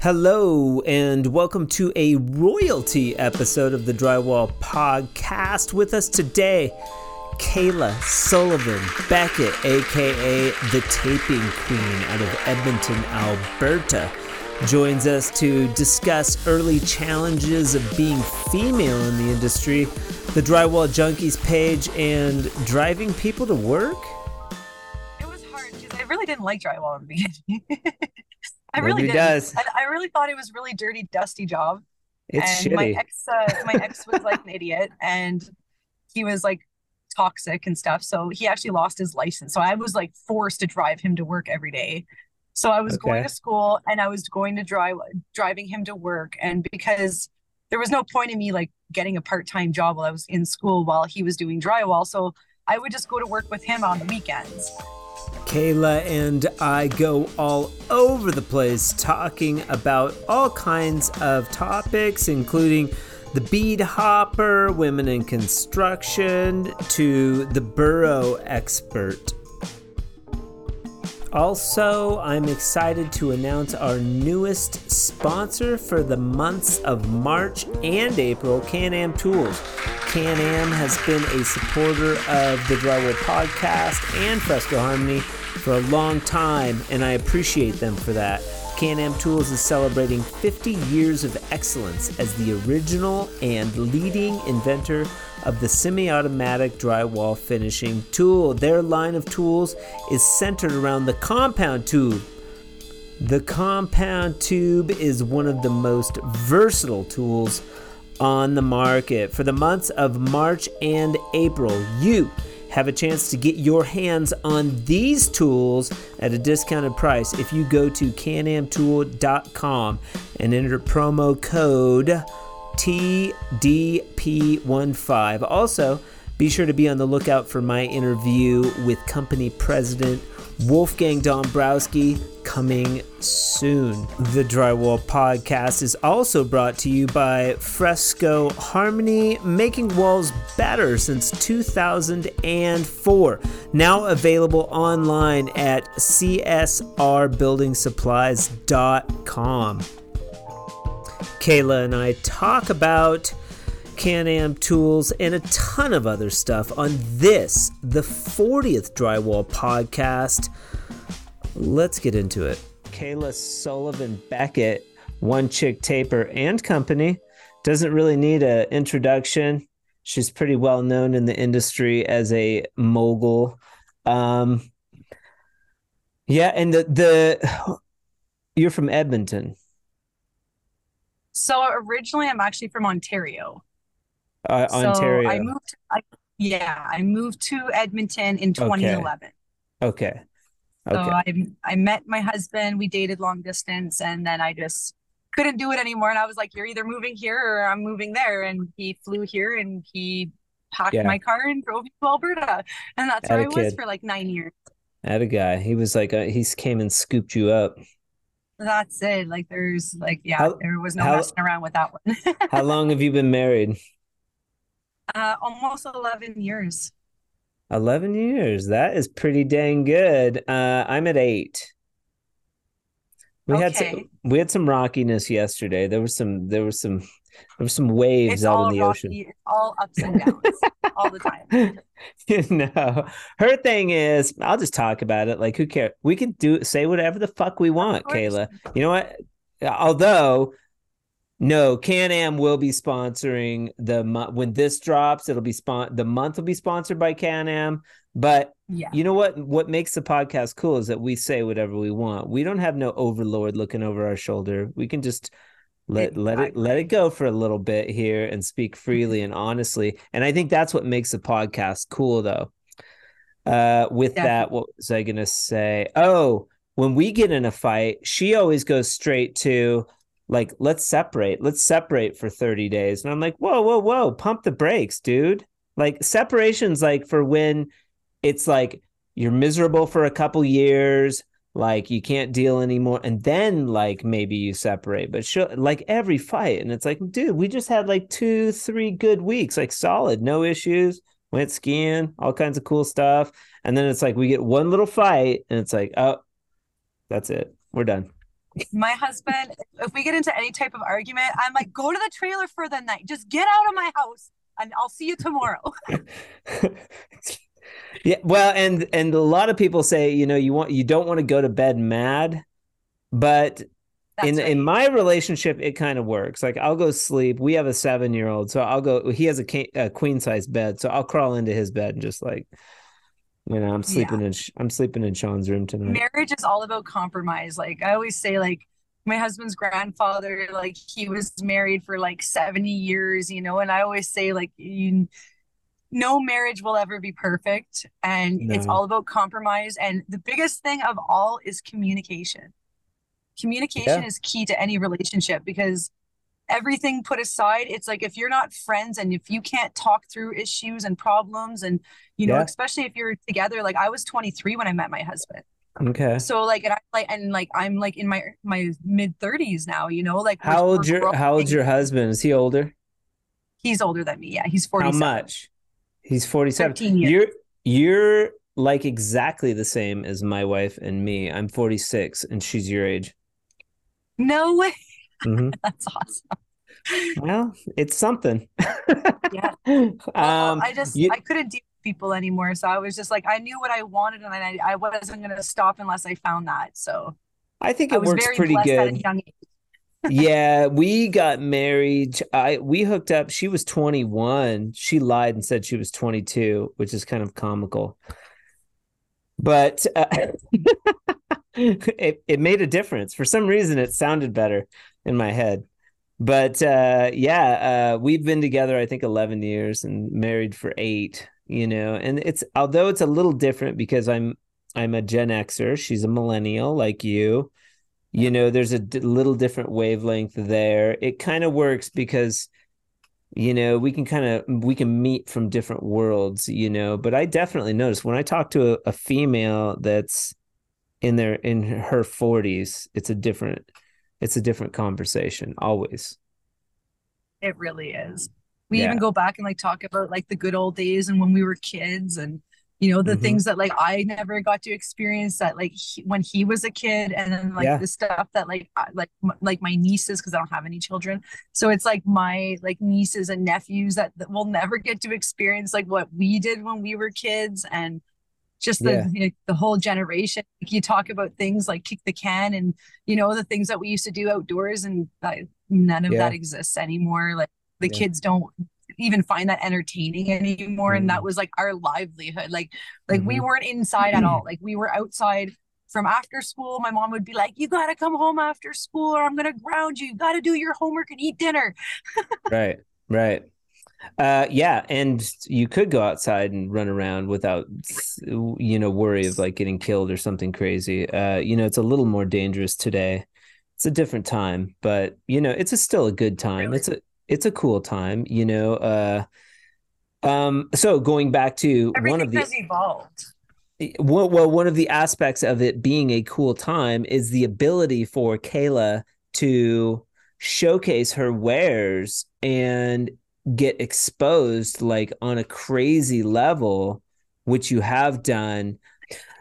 Hello, and welcome to a royalty episode of the Drywall Podcast. With us today, Kayla Sullivan Beckett, aka the Taping Queen out of Edmonton, Alberta, joins us to discuss early challenges of being female in the industry, the Drywall Junkies page, and driving people to work. It was hard because I really didn't like drywall in the beginning. I really did. does. I, I really thought it was a really dirty, dusty job. It's and my ex, uh, my ex was like an idiot, and he was like toxic and stuff. So he actually lost his license. So I was like forced to drive him to work every day. So I was going to school and I was going to drive driving him to work, and because there was no point in me like getting a part time job while I was in school while he was doing drywall, so I would just go to work with him on the weekends. Kayla and I go all over the place talking about all kinds of topics, including the bead hopper, women in construction, to the burrow expert. Also, I'm excited to announce our newest sponsor for the months of March and April, Can-Am Tools. Can-Am has been a supporter of the Drywall Podcast and Fresco Harmony for a long time, and I appreciate them for that. Can-Am Tools is celebrating 50 years of excellence as the original and leading inventor of the semi-automatic drywall finishing tool. Their line of tools is centered around the compound tube. The compound tube is one of the most versatile tools on the market. For the months of March and April, you have a chance to get your hands on these tools at a discounted price if you go to canamtool.com and enter promo code TDP15. Also, be sure to be on the lookout for my interview with company president Wolfgang Dombrowski coming soon. The Drywall Podcast is also brought to you by Fresco Harmony, making walls better since 2004. Now available online at csrbuildingsupplies.com. Kayla and I talk about Can-Am tools and a ton of other stuff on this, the 40th Drywall podcast. Let's get into it. Kayla Sullivan Beckett, One Chick Taper and Company, doesn't really need an introduction. She's pretty well known in the industry as a mogul. Um, yeah, and the the you're from Edmonton. So originally, I'm actually from Ontario. Uh, So Ontario. I moved. I, yeah, I moved to Edmonton in 2011. Okay. okay. So Okay. I I met my husband. We dated long distance, and then I just couldn't do it anymore. And I was like, "You're either moving here or I'm moving there." And he flew here, and he packed Yeah. my car and drove me to Alberta, and that's where I was for like nine years. I Had a guy. He was like, uh, he came and scooped you up. That's it. Like there's like yeah, How- there was no how- messing around with that one. How long have you been married? Uh, almost 11 years. 11 years. That is pretty dang good. Uh, I'm at eight. We had some, we had some rockiness yesterday. There was some, there was some, there was some waves It's out in the rocky, ocean. it's all ups and downs all the time. you know, her thing is, I'll just talk about it. Like, who cares? We can do say whatever the fuck we want. Kayla. You know what? Although, no, Can-Am will be sponsoring the month when this drops. It'll be spon. The month will be sponsored by Can-Am. But Yeah. you know what? What makes the podcast cool is that we say whatever we want. We don't have no overlord looking over our shoulder. We can just let let it let it go for a little bit here and speak freely and honestly. And I think that's what makes a podcast cool, though. Uh, with that, what was I gonna say? Oh, when we get in a fight, she always goes straight to like, let's separate. Let's separate for 30 days. And I'm like, whoa, whoa, whoa, pump the brakes, dude. Like separation's like for when it's like you're miserable for a couple years, like you can't deal anymore, and then like maybe you separate. But she'll like every fight, and it's like, dude, we just had like two, three good weeks, like solid, no issues. Went skiing, all kinds of cool stuff. And then it's like we get one little fight, and it's like, oh, that's it. We're done. my husband, if we get into any type of argument, I'm like, go to the trailer for the night. Just get out of my house and I'll see you tomorrow. yeah, well, and and a lot of people say, you know, you want you don't want to go to bed mad, but That's in right. in my relationship, it kind of works. Like I'll go sleep. We have a seven year old, so I'll go. He has a, a queen size bed, so I'll crawl into his bed and just like you know, I'm sleeping yeah. in I'm sleeping in Sean's room tonight. Marriage is all about compromise. Like I always say, like my husband's grandfather, like he was married for like 70 years, you know, and I always say, like, you no marriage will ever be perfect and no. it's all about compromise and the biggest thing of all is communication. Communication yeah. is key to any relationship because everything put aside it's like if you're not friends and if you can't talk through issues and problems and you know yeah. especially if you're together like i was 23 when i met my husband. Okay. So like and i like and like i'm like in my my mid 30s now you know like how old your how old's your husband? Is he older? He's older than me yeah he's 40 how much he's 47 you're you're like exactly the same as my wife and me i'm 46 and she's your age no way Mm-hmm. That's awesome. Well, it's something. yeah. Well, um, I just you, I couldn't deal with people anymore, so I was just like I knew what I wanted, and I I wasn't going to stop unless I found that. So I think it I works pretty good. Yeah, we got married. I we hooked up. She was 21. She lied and said she was 22, which is kind of comical. But uh, it it made a difference. For some reason, it sounded better in my head. But uh, yeah, uh, we've been together, I think, 11 years and married for eight, you know, and it's, although it's a little different because I'm, I'm a Gen Xer, she's a millennial like you, you know, there's a d- little different wavelength there. It kind of works because, you know, we can kind of, we can meet from different worlds, you know, but I definitely notice when I talk to a, a female that's in their, in her 40s, it's a different, it's a different conversation always. It really is. We yeah. even go back and like talk about like the good old days and when we were kids and you know the mm-hmm. things that like I never got to experience that like he, when he was a kid and then like yeah. the stuff that like I, like like my nieces because I don't have any children so it's like my like nieces and nephews that, that will never get to experience like what we did when we were kids and just the yeah. you know, the whole generation. You talk about things like kick the can and you know the things that we used to do outdoors, and none of yeah. that exists anymore. Like the kids don't even find that entertaining anymore, mm and that mm-hmm. was like our livelihood. Like like mm-hmm. we weren't inside at all. Like we were outside from after school. My mom would be like, "You got to come home after school, or I'm gonna ground you. You got to do your homework and eat dinner." right, right. Uh, yeah, and you could go outside and run around without, you know, worry of like getting killed or something crazy. Uh, you know, it's a little more dangerous today. It's a different time, but you know, it's a, still a good time. Really? It's a it's a cool time. You know. Uh, um. So going back to Everything one of the has evolved. Well, well, one of the aspects of it being a cool time is the ability for Kayla to showcase her wares and get exposed like on a crazy level, which you have done.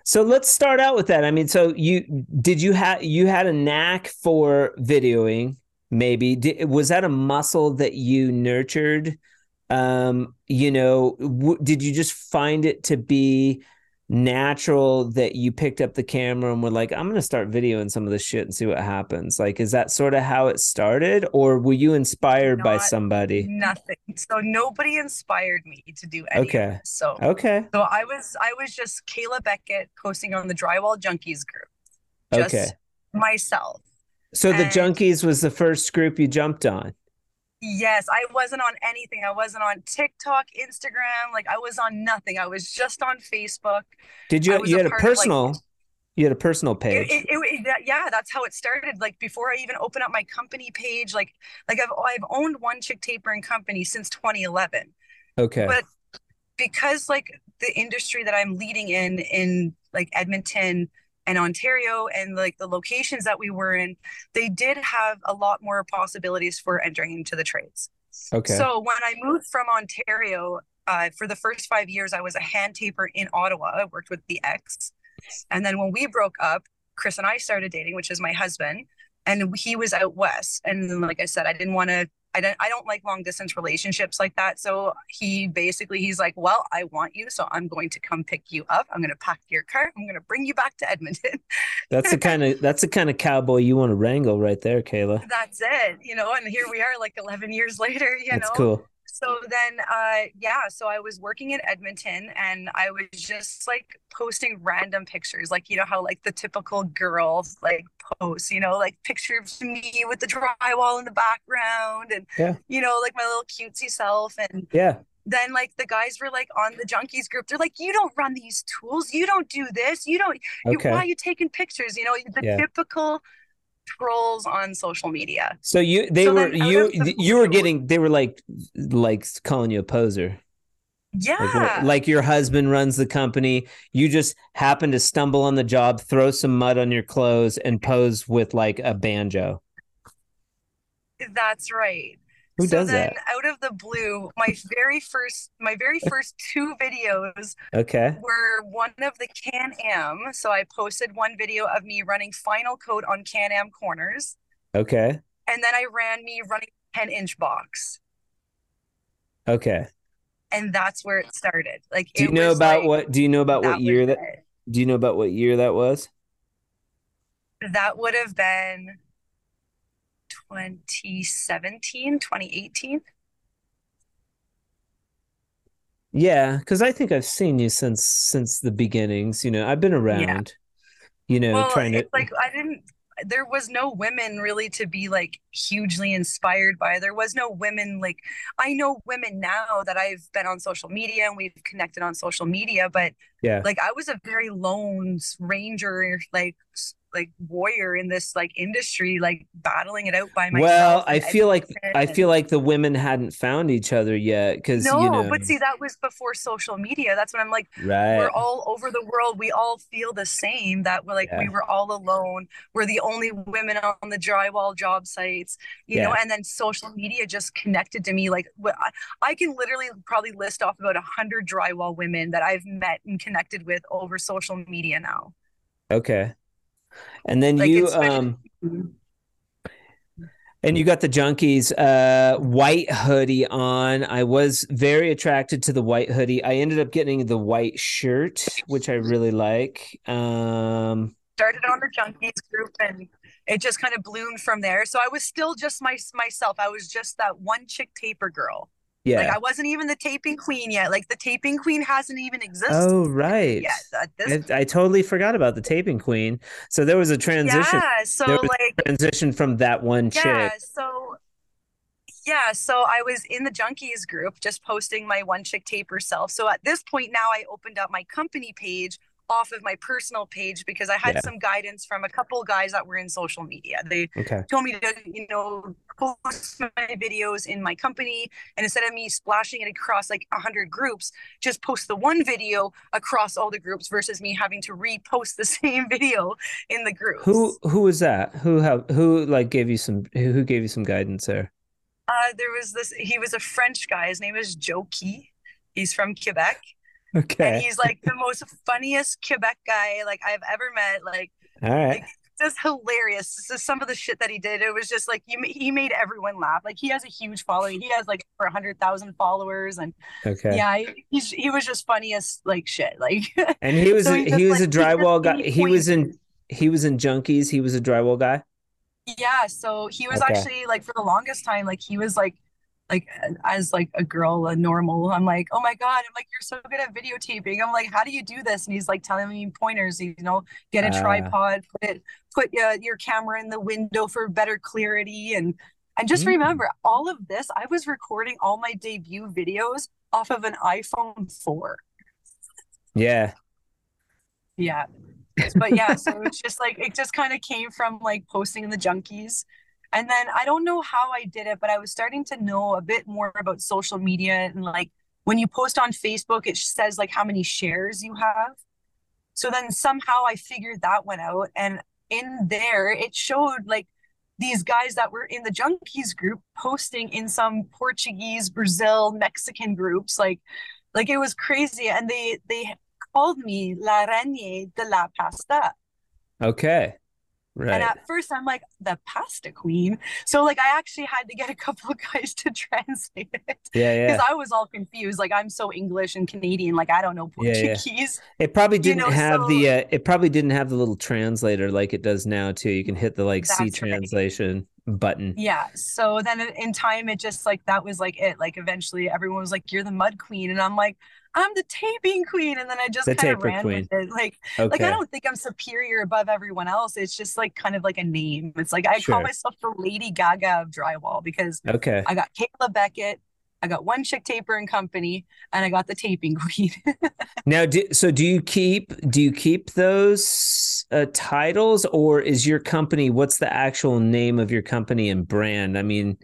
So let's start out with that. I mean, so you did you have you had a knack for videoing? Maybe did, was that a muscle that you nurtured? Um, you know, w- did you just find it to be natural that you picked up the camera and were like, I'm going to start videoing some of this shit and see what happens? Like, is that sort of how it started, or were you inspired Not, by somebody? Nothing. So nobody inspired me to do anything. Okay. So okay. So I was I was just Kayla Beckett posting on the Drywall Junkies group. Just okay. Myself. So and the Junkies was the first group you jumped on. Yes, I wasn't on anything. I wasn't on TikTok, Instagram. Like I was on nothing. I was just on Facebook. Did you? You had a personal. Like, you had a personal page. It, it, it, yeah, that's how it started. Like before I even opened up my company page, like like I've I've owned one chick tapering company since 2011. Okay. But because like the industry that I'm leading in in like Edmonton, and Ontario and like the locations that we were in, they did have a lot more possibilities for entering into the trades. Okay. So when I moved from Ontario, uh, for the first five years, I was a hand taper in Ottawa. I worked with the ex. And then when we broke up, Chris and I started dating, which is my husband. and he was out west. And like I said, I didn't want to. I don't. I don't like long distance relationships like that. So he basically he's like, well, I want you, so I'm going to come pick you up. I'm going to pack your car. I'm going to bring you back to Edmonton. That's the kind of that's the kind of cowboy you want to wrangle right there, Kayla. That's it. You know, and here we are, like 11 years later. You That's know, cool. So then uh yeah so i was working in edmonton and i was just like posting random pictures like you know how like the typical girls like post you know like picture of me with the drywall in the background and Yeah. you know like my little cutesy self and Yeah. then like the guys were like on the junkies group they're like you don't run these tools you don't do this you don't you, Okay. why are you taking pictures you know the Yeah. typical trolls on social media So you they So were you the you were getting they were like like calling you a poser. yeah Like, like your husband runs the company, you just happen to stumble on the job, throw some mud on your clothes, and pose with like a banjo. That's right. Who so does then that? out of the blue, my very first my very first two videos Okay. were one of the Can-Am. So I posted one video of me running final coat on Can-Am corners, Okay. and then I ran me running 10 inch box. Okay. And that's where it started. Like Do you know about like, what do you know about what year that do you know about what year that was? that would have been 2017, 2018. Yeah, because I think I've seen you since since the beginnings. You know, I've been around, Yeah. you know, Well, trying to like I didn't. There was no women really to be like hugely inspired by. There was no women like I know women now that I've been on social media and we've connected on social media, but yeah. like I was a very lone ranger, like like warrior in this like industry, like battling it out by myself. Well, I feel like I feel like the women hadn't found each other yet because no, you know, but see, that was before social media. That's what I'm like. right? we're all over the world. We all feel the same that we're like we were all alone. We're the only women on the drywall job sites, you know. And then social media just connected to me. Like I, I can literally probably list off about a hundred drywall women that I've met and connected with over social media now. Okay. And then Like, you um and you got the junkies uh white hoodie on. I was very attracted to the white hoodie. I ended up getting the white shirt, which I really like. Um Started on the junkies group and it just kind of bloomed from there. So I was still just my myself. I was just that one chick taper girl. Like yeah. I wasn't even the taping queen yet. Like the taping queen hasn't even existed. Oh right. yet this I, I totally forgot about the taping queen. So there was a transition Yeah, so like transition from that one yeah, chick. Yeah. So yeah, so I was in the junkies group just posting my one chick taper self. So at this point now I opened up my company page off of my personal page because I had Yeah. some guidance from a couple guys that were in social media. They Okay. told me to, you know, post my videos in my company and instead of me splashing it across like a hundred groups, just post the one video across all the groups versus me having to repost the same video in the groups. Who who was that? Who have who like gave you some who gave you some guidance there? Uh, there was this, he was a French guy. His name is Joe Key. He's from Quebec. Okay. And he's like the most funniest Quebec guy like I've ever met. Like, All right. Just hilarious. This is some of the shit that he did. It was just like he, he made everyone laugh. Like he has a huge following. He has like over a hundred thousand followers, and Okay. yeah, he- he's he was just funny as like shit. Like And he was So a, he was like, a drywall guy. He was in he was in junkies. He was a drywall guy. yeah. So he was Okay. actually like for the longest time, like he was like like as like a girl, a normal. I'm like, oh my god. I'm like, you're so good at videotaping. I'm like, how do you do this? And he's like telling me pointers. You know, get a Ah. tripod, put it, put uh, your camera in the window for better clarity, and and just Mm. remember all of this. I was recording all my debut videos off of an iPhone 4. Yeah. Yeah. But yeah, so it's just like it just kind of came from like posting in the junkies. And then I don't know how I did it, but I was starting to know a bit more about social media and like when you post on Facebook, it says like how many shares you have. So then somehow I figured that one out. And in there, it showed like these guys that were in the junkies group posting in some Portuguese, Brazil, Mexican groups. Like, like it was crazy. And they they called me La Reine de la Pasta. Okay. Right. And at first, I'm like, the pasta queen. So, like, I actually had to get a couple of guys to translate it yeah, because yeah. I was all confused. Like, I'm so English and Canadian. Like, I don't know Yeah, yeah. Portuguese. It probably didn't know, have so- the uh, it probably didn't have the little translator like it does now too. You can hit the like C That's right. translation button. Yeah. So then in time, it just like that was like it. Like, eventually, everyone was like, you're the mud queen. And I'm like, I'm the taping queen. And then I just The kind of ran queen. with it. Like, Okay. like I don't think I'm superior above everyone else. It's just like kind of like a name. It's like I Sure. call myself the Lady Gaga of drywall because okay. I got Kayla Beckett, I got One Chick Taper and Company, and I got the Taping Queen. Now, do, so do you keep do you keep those uh, titles, or is your company? What's the actual name of your company and brand? I mean,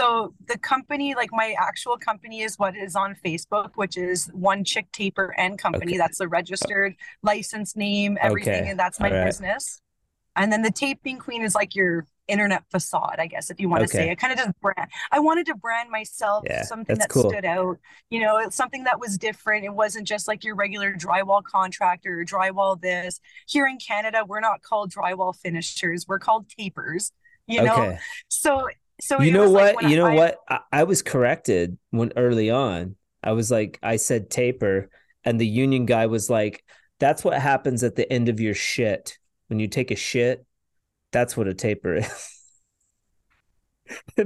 so the company, like my actual company, is what is on Facebook, which is One Chick Taper and Company. Okay. That's the registered license name, everything, Okay. and that's my right. business. And then the Taping Queen is like your internet facade, I guess, if you want to Okay. say. I kind of just brand. I wanted to brand myself Yeah, something that cool. stood out. You know, it's something that was different. It wasn't just like your regular drywall contractor or drywall this. Here in Canada, we're not called drywall finishers. We're called tapers. You know, so so You know was like what? You know I- what? I, I was corrected when early on. I was like, I said taper, and the union guy was like, "That's what happens at the end of your shit when you take a shit. That's what a taper is."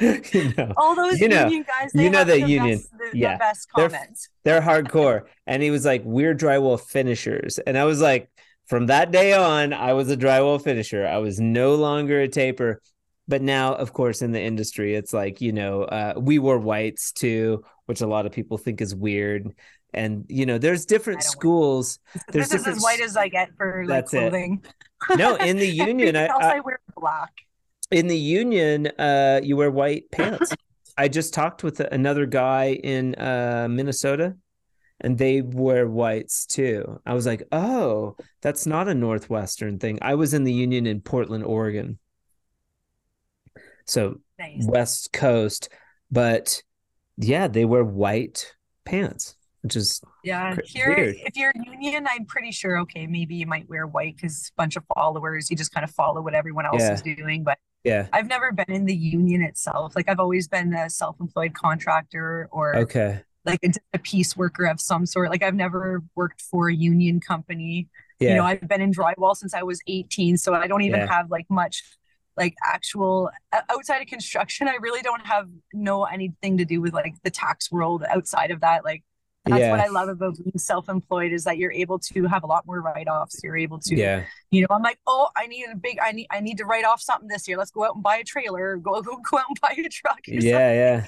you know, all those You know- union guys, you know have the the union. best, the, the Yeah. best They're- comments. they're hardcore. And he was like, "We're drywall finishers," and I was like, from that day on, I was a drywall finisher. I was no longer a taper. But now, of course, in the industry, it's like you know, uh, we wore whites too, which a lot of people think is weird. And you know, there's different I don't wear- schools. There's This is as white as I get for like That's it. clothing. No, in the union, I, I I wear black. in the union, uh, you wear white pants. I just talked with another guy in uh, Minnesota, and they wear whites too. I was like, oh, that's not a Northwestern thing. I was in the union in Portland, Oregon, so Nice. West Coast, but yeah, they wear white pants, which is Yeah, here weird. if you're union, I'm pretty sure okay, maybe you might wear white because bunch of followers, you just kind of follow what everyone else Yeah. is doing. But yeah. I've never been in the union itself. Like I've always been a self-employed contractor or Okay. like a, a piece worker of some sort. Like I've never worked for a union company. Yeah. You know, I've been in drywall since I was 18, so I don't even Yeah. have like much like actual outside of construction. I really don't have know anything to do with like the tax world outside of that. Like that's Yeah. what I love about being self-employed is that you're able to have a lot more write-offs. You're able to, yeah. you know, I'm like, oh, I need a big, I need, I need to write off something this year. Let's go out and buy a trailer. Go, go, go out and buy a truck. or something. Yeah, yeah.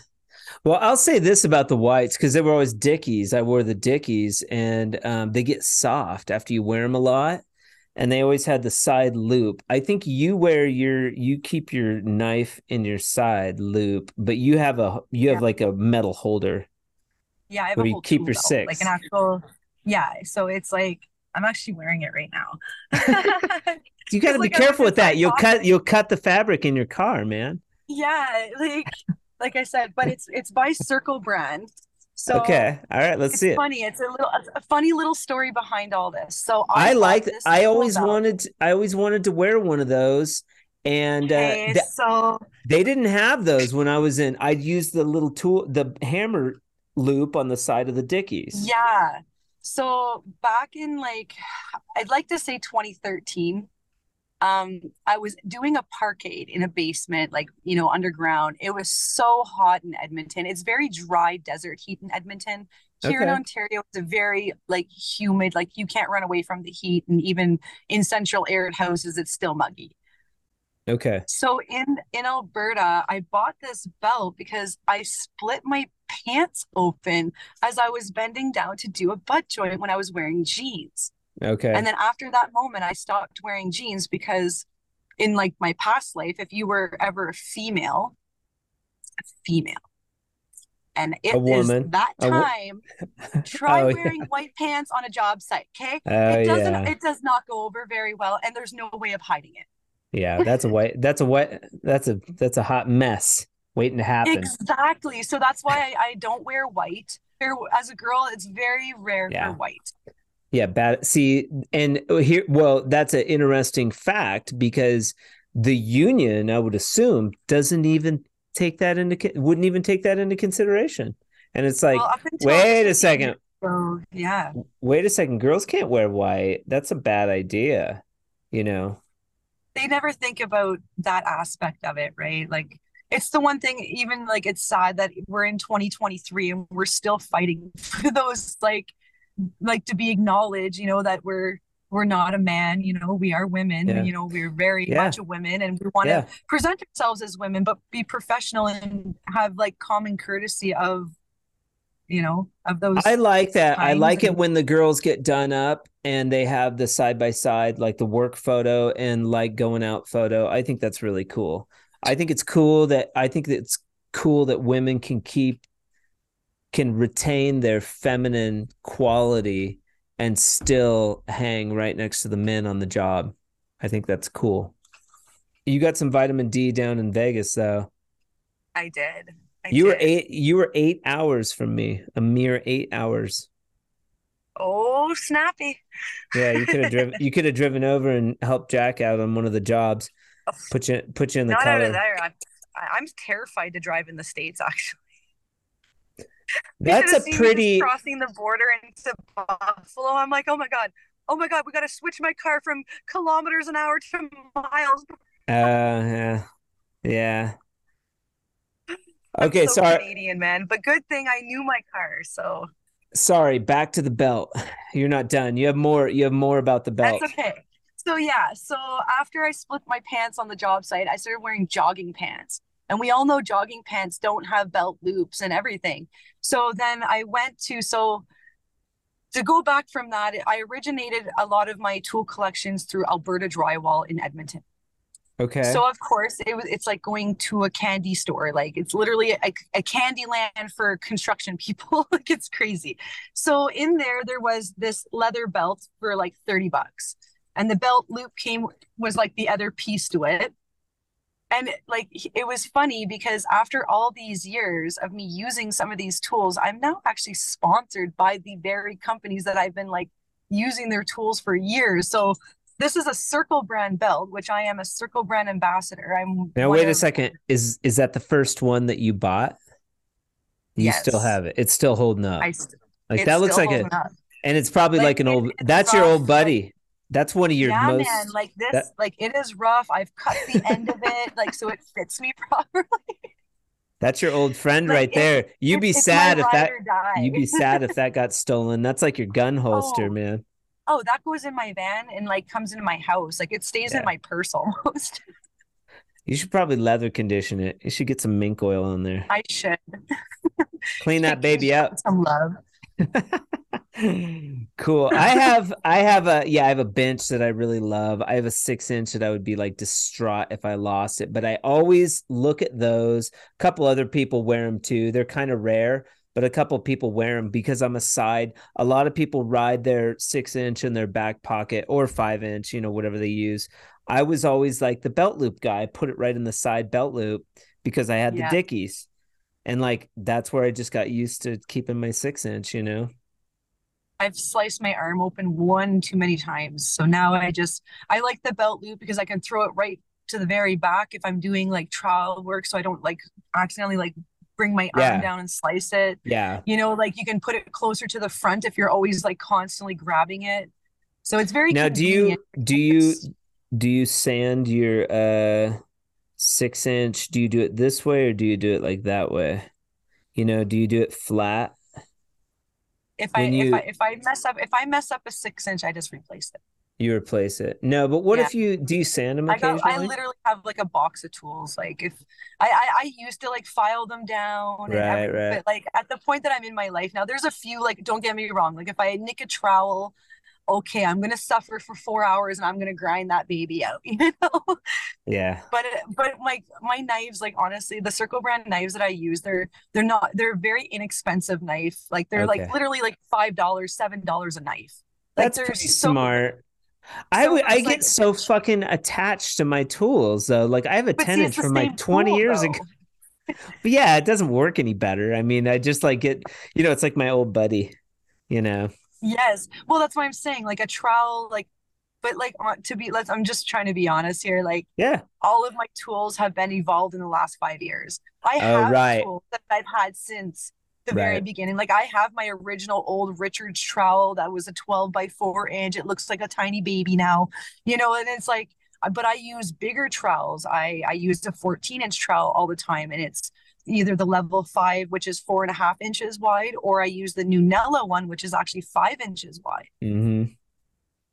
Well, I'll say this about the whites because they were always Dickies. I wore the Dickies, and um, they get soft after you wear them a lot, and they always had the side loop. I think you wear your you keep your knife in your side loop, but you have a you have like a metal holder. Yeah, I have Where a you keep your belt, six. like an actual. Yeah, so it's like I'm actually wearing it right now. You got to be like careful with that. You'll cut you'll cut the fabric in your car, man. yeah, like like I said, but it's it's by Circle Brand. So okay, all right, let's it's see it. funny. It's a little a funny little story behind all this. So I bought like. I always wanted. I always wanted to wear one of those, and uh, th- so They didn't have those when I was in. I'd use the little tool, the hammer loop on the side of the Dickies. Yeah. So back in like, I'd like to say 2013, um, I was doing a parkade in a basement, like, you know, underground. It was so hot in Edmonton. It's very dry desert heat in Edmonton. Here in Ontario, it's a very like humid, like you can't run away from the heat. And even in central arid houses, it's still muggy. Okay. So in in Alberta, I bought this belt because I split my pants open as I was bending down to do a butt joint when I was wearing jeans. Okay. And then after that moment, I stopped wearing jeans because in like my past life, if you were ever a female, a female, and it is woman. that A wo- time, try Oh, yeah. wearing white pants on a job site, okay? oh It doesn't, yeah. it does not go over very well, and there's no way of hiding it. Yeah. That's a white. That's a white. That's a that's a hot mess waiting to happen. Exactly. So that's why I, I don't wear white. As a girl, it's very rare Yeah. for white. Yeah, bad. See, and uh, here, well, that's an interesting fact because the union, I would assume, doesn't even take that into wouldn't even take that into consideration. And it's like, well, wait a second. So yeah. Wait a second. Girls can't wear white. That's a bad idea. You know. They never think about that aspect of it, right? Like it's the one thing even like it's sad that we're in 2023 and we're still fighting for those like like to be acknowledged you know that we're we're not a man you know we are women yeah. you know we're very yeah. much a women and we want to yeah. present ourselves as women but be professional and have like common courtesy of you know of those i like that i like and- it when the girls get done up and they have the side by side like the work photo and like going out photo i think that's really cool I think it's cool that I think it's cool that women can keep can retain their feminine quality and still hang right next to the men on the job. I think that's cool. You got some vitamin D down in Vegas though. I did. I you did. were eight you were eight hours from me. A mere eight hours. Oh, snappy. Yeah, you could have driven you could have driven over and helped Jack out on one of the jobs. Oh. Put you put you in the car. Not color. Out of there. I'm, I'm terrified to drive in the states. Actually, that's a pretty crossing the border into Buffalo. I'm like, oh my god, oh my god, we got to switch my car from kilometers an hour to miles. Uh, yeah, yeah. Okay, so sorry, Canadian man, but good thing I knew my car. So sorry. Back to the belt. You're not done. You have more. You have more about the belt. That's okay. So yeah, so after I split my pants on the job site, I started wearing jogging pants. And we all know jogging pants don't have belt loops and everything. So then I went to so to go back from that, I originated a lot of my tool collections through Alberta Drywall in Edmonton. Okay. So of course it was it's like going to a candy store. Like it's literally a, a candy land for construction people. like it's crazy. So in there there was this leather belt for like 30 bucks and the belt loop came was like the other piece to it and like it was funny because after all these years of me using some of these tools i'm now actually sponsored by the very companies that i've been like using their tools for years. So this is a circle brand belt which i am a circle brand ambassador. I'm now wait a second. Is is that the first one that you bought? You yes. still have it? It's still holding up. I, like that looks like it and it's probably like, like an old that's your old buddy that's one of your yeah, most man, like this that... like it is rough. I've cut the end of it like so it fits me properly. That's your old friend like, right there. you'd be sad if that you'd be sad if that got stolen. That's like your gun holster oh. man. Oh that goes in my van and like comes into my house. Like it stays yeah. in my purse almost. You should probably leather condition it. You should get some mink oil on there. I should. Clean that baby out some love cool. I have I have a yeah, I have a bench that I really love. I have a six inch that I would be like distraught if I lost it, but I always look at those. A couple other people wear them too. They're kind of rare, but a couple people wear them because I'm a side. A lot of people ride their six inch in their back pocket or five inch, you know, whatever they use. I was always like the belt loop guy, put it right in the side belt loop because I had yeah. the Dickies. And like that's where I just got used to keeping my six inch, you know. I've sliced my arm open one too many times. So now I just I like the belt loop because I can throw it right to the very back if I'm doing like trial work so I don't like accidentally like bring my yeah. arm down and slice it. Yeah. You know, like you can put it closer to the front if you're always like constantly grabbing it. So it's very Now do you do you do you sand your uh six inch? Do you do it this way or do you do it like that way? You know, do you do it flat? If I, you, if I if I mess up if I mess up a six inch, I just replace it. You replace it. No, but what yeah. if you do you sand them occasionally? I, got, I literally have like a box of tools. Like if I, I, I used to like file them down. Right, right. But like at the point that I'm in my life now, there's a few like don't get me wrong. Like if I nick a trowel, okay, I'm gonna suffer for four hours and I'm gonna grind that baby out, you know? Yeah. But but like my knives, like honestly, the Circle brand knives that I use, they're they're not they're very inexpensive knife. Like they're okay. like literally like five dollars, seven dollars a knife. Like, That's pretty so, smart. I would I get like, so fucking attached to my tools though. Like I have a ten inch from like 20 tool, years though. ago. but yeah, it doesn't work any better. I mean, I just like it, you know, it's like my old buddy, you know. Yes. Well, that's what I'm saying. Like a trowel, like, but like on to be, let's, I'm just trying to be honest here. Like, Yeah. all of my tools have been evolved in the last five years. I Oh, have right. tools that I've had since the very beginning. Like I have my original old Richards trowel that was a 12 by 4 inch. It looks like a tiny baby now, you know, and it's like, but I use bigger trowels. I I use a 14 inch trowel all the time, and it's either the level five, which is four and a half inches wide, or I use the new NELA one, which is actually five inches wide. Mm-hmm.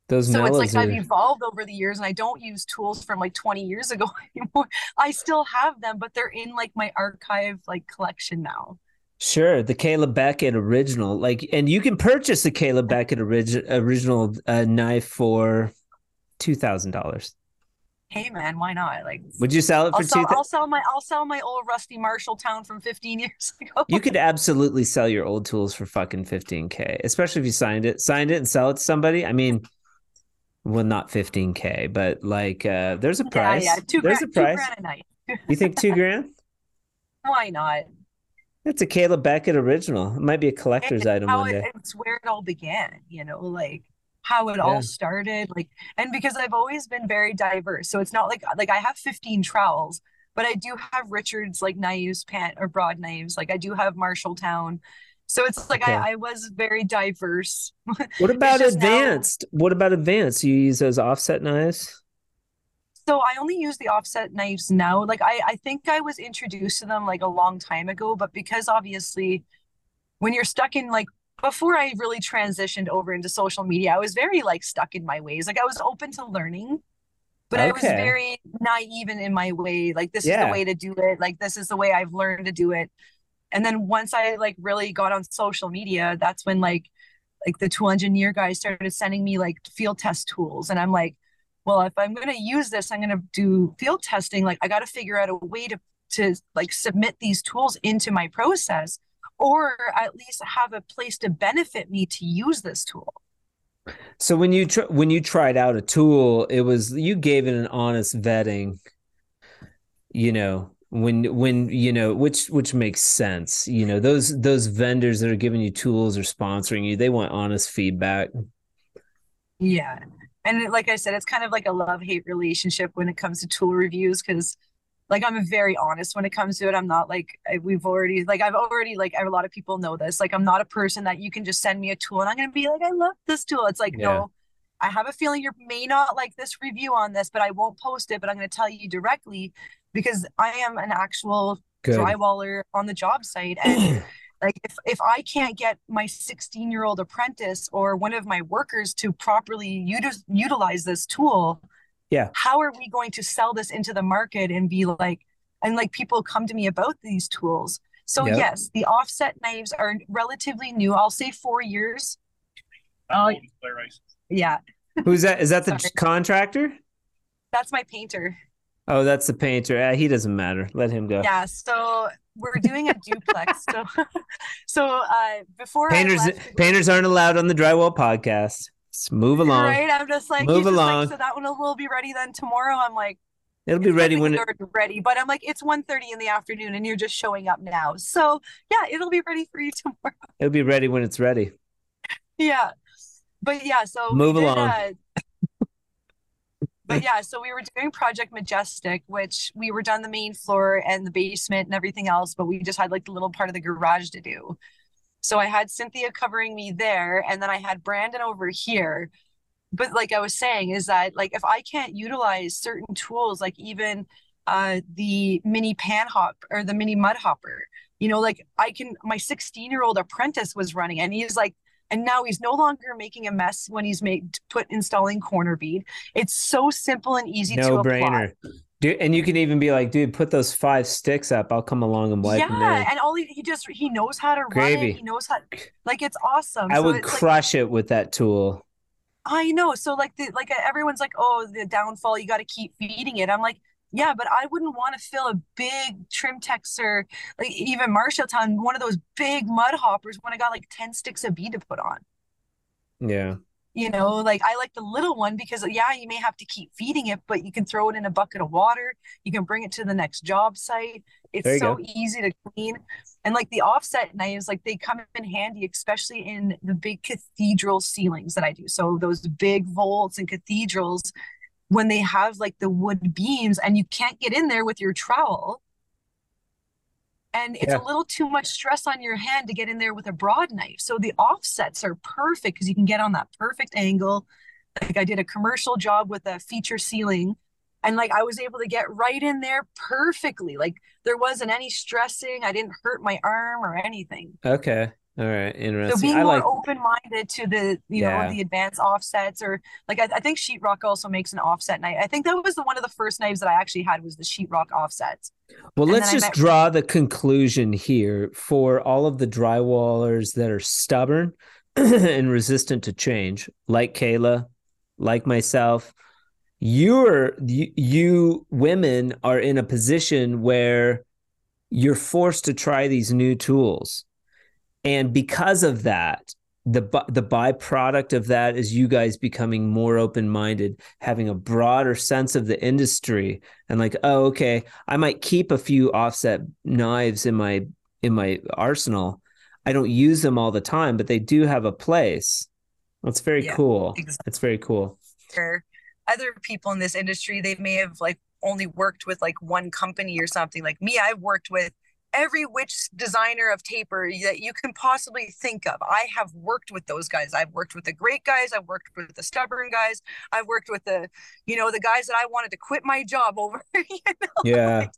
Those So it's like NELAs I've evolved over the years and I don't use tools from like 20 years ago anymore. I still have them, but they're in like my archive like collection now. sure the Kayla Beckett original. Like, and you can purchase the Kayla Beckett origi- original uh, knife for two thousand dollars. Hey man, why not? Like Would you sell it I'll for sell, two? I'll sell my I'll sell my old rusty Marshalltown from 15 years ago. You could absolutely sell your old tools for fucking 15k, especially if you signed it, signed it and sell it to somebody. I mean, well, not 15k, but like uh there's a price. yeah, two there's grand, a two price. grand a night. You think two grand? Why not? It's a Kayla Beckett original. It might be a collector's item one it, day. it's where it all began, you know, like how it Yeah. all started, like, and because I've always been very diverse, so it's not like like I have 15 trowels, but I do have Richards like knives, pant or broad knives, like I do have Marshalltown, so it's like Okay. I, I was very diverse. What about just now- advanced? What about advanced? You use those offset knives? So I only use the offset knives now. Like I, I think I was introduced to them like a long time ago, but because obviously when you're stuck in like before I really transitioned over into social media, I was very like stuck in my ways. Like I was open to learning, but I was very naive in, in my way. Like this is the way to do it. Like this is the way I've learned to do it. And then once I like really got on social media, that's when like like the tool engineer guys started sending me like field test tools. And I'm like, well, if I'm going to use this, I'm going to do field testing. Like I got to figure out a way to to like submit these tools into my process or at least have a place to benefit me to use this tool. So when you tr- when you tried out a tool, it was you gave it an honest vetting. You know, when when you know which which makes sense. You know, those those vendors that are giving you tools or sponsoring you, they want honest feedback. Yeah. And like I said, it's kind of like a love-hate relationship when it comes to tool reviews because like I'm very honest when it comes to it. I'm not like I- we've already like I've already like a lot of people know this. Like I'm not a person that you can just send me a tool and I'm gonna be like, I love this tool. It's like, Yeah. no, I have a feeling you may not like this review on this, but I won't post it, but I'm gonna tell you directly because I am an actual Good. drywaller on the job site and like if, if i can't get my 16 year old apprentice or one of my workers to properly utis- utilize this tool Yeah. how are we going to sell this into the market and be like and like people come to me about these tools so Yep. yes the offset knives are relatively new i'll say four years oh yeah Who's that? Is that the Sorry. contractor? that's my painter Oh, that's the painter. Uh, he doesn't matter. Let him go. yeah so we're doing a duplex so so uh before I Painters left- painters aren't allowed on the drywall podcast. Move along. Right? I'm just like, Move just like, along. so that one will be ready then tomorrow. I'm like, It'll be it's ready when technically it, already ready, but I'm like, it's 1:30 in the afternoon and you're just showing up now. So yeah, it'll be ready for you tomorrow. it'll be ready when it's ready. Yeah. But yeah, so Move did, along. uh, but yeah, so we were doing Project Majestic, which we were done the main floor and the basement and everything else, but we just had like the little part of the garage to do. So I had Cynthia covering me there, and then I had Brandon over here. But like I was saying, is that like if I can't utilize certain tools, like even uh the mini pan hop or the mini mud hopper, you know, like I can my 16 year old apprentice was running and he's like and now he's no longer making a mess when he's made put installing corner bead. It's so simple and easy to No apply. Dude, and you can even be like, dude, put those five sticks up. I'll come along and wipe them yeah, and all he, he just he knows how to run it. He knows how like it's awesome. I So would it's like crush it with that tool. I know. So like the like everyone's like, oh, the downfall, you got to keep feeding it. I'm like, yeah, but I wouldn't want to fill a big trim texture, like even Marshalltown, one of those big mud hoppers when I got like 10 sticks of bee to put on. Yeah. You know, like I like the little one because yeah, you may have to keep feeding it, but you can throw it in a bucket of water. You can bring it to the next job site. It's so go. easy to clean. And like the offset knives, like they come in handy, especially in the big cathedral ceilings that I do. So those big vaults and cathedrals, when they have like the wood beams and you can't get in there with your trowel, and it's yeah. a little too much stress on your hand to get in there with a broad knife. So the offsets are perfect because you can get on that perfect angle. Like I did a commercial job with a feature ceiling and like I was able to get right in there perfectly. Like there wasn't any stressing. I didn't hurt my arm or anything. Okay. All right, interesting. So being I more like... open-minded to the you yeah. know the advanced offsets, or like I, I, think Sheetrock also makes an offset knife. I think that was the one of the first knives that I actually had was the Sheetrock offsets. Well, and let's just met... draw the conclusion here for all of the drywallers that are stubborn and resistant to change, like Kayla, like myself. You're you, you women are in a position where you're forced to try these new tools and because of that the the byproduct of that is you guys becoming more open minded, having a broader sense of the industry, and like, oh, okay, I might keep a few offset knives in my in my arsenal. I don't use them all the time, but they do have a place. That's very yeah, cool. Exactly. That's very cool. For other people in this industry, they may have like only worked with like one company or something. Like me, I've worked with every which designer of taper that you can possibly think of. I have worked with those guys. I've worked with the great guys. I've worked with the stubborn guys. I've worked with the, you know, the guys that I wanted to quit my job over. You know? Yeah. Like,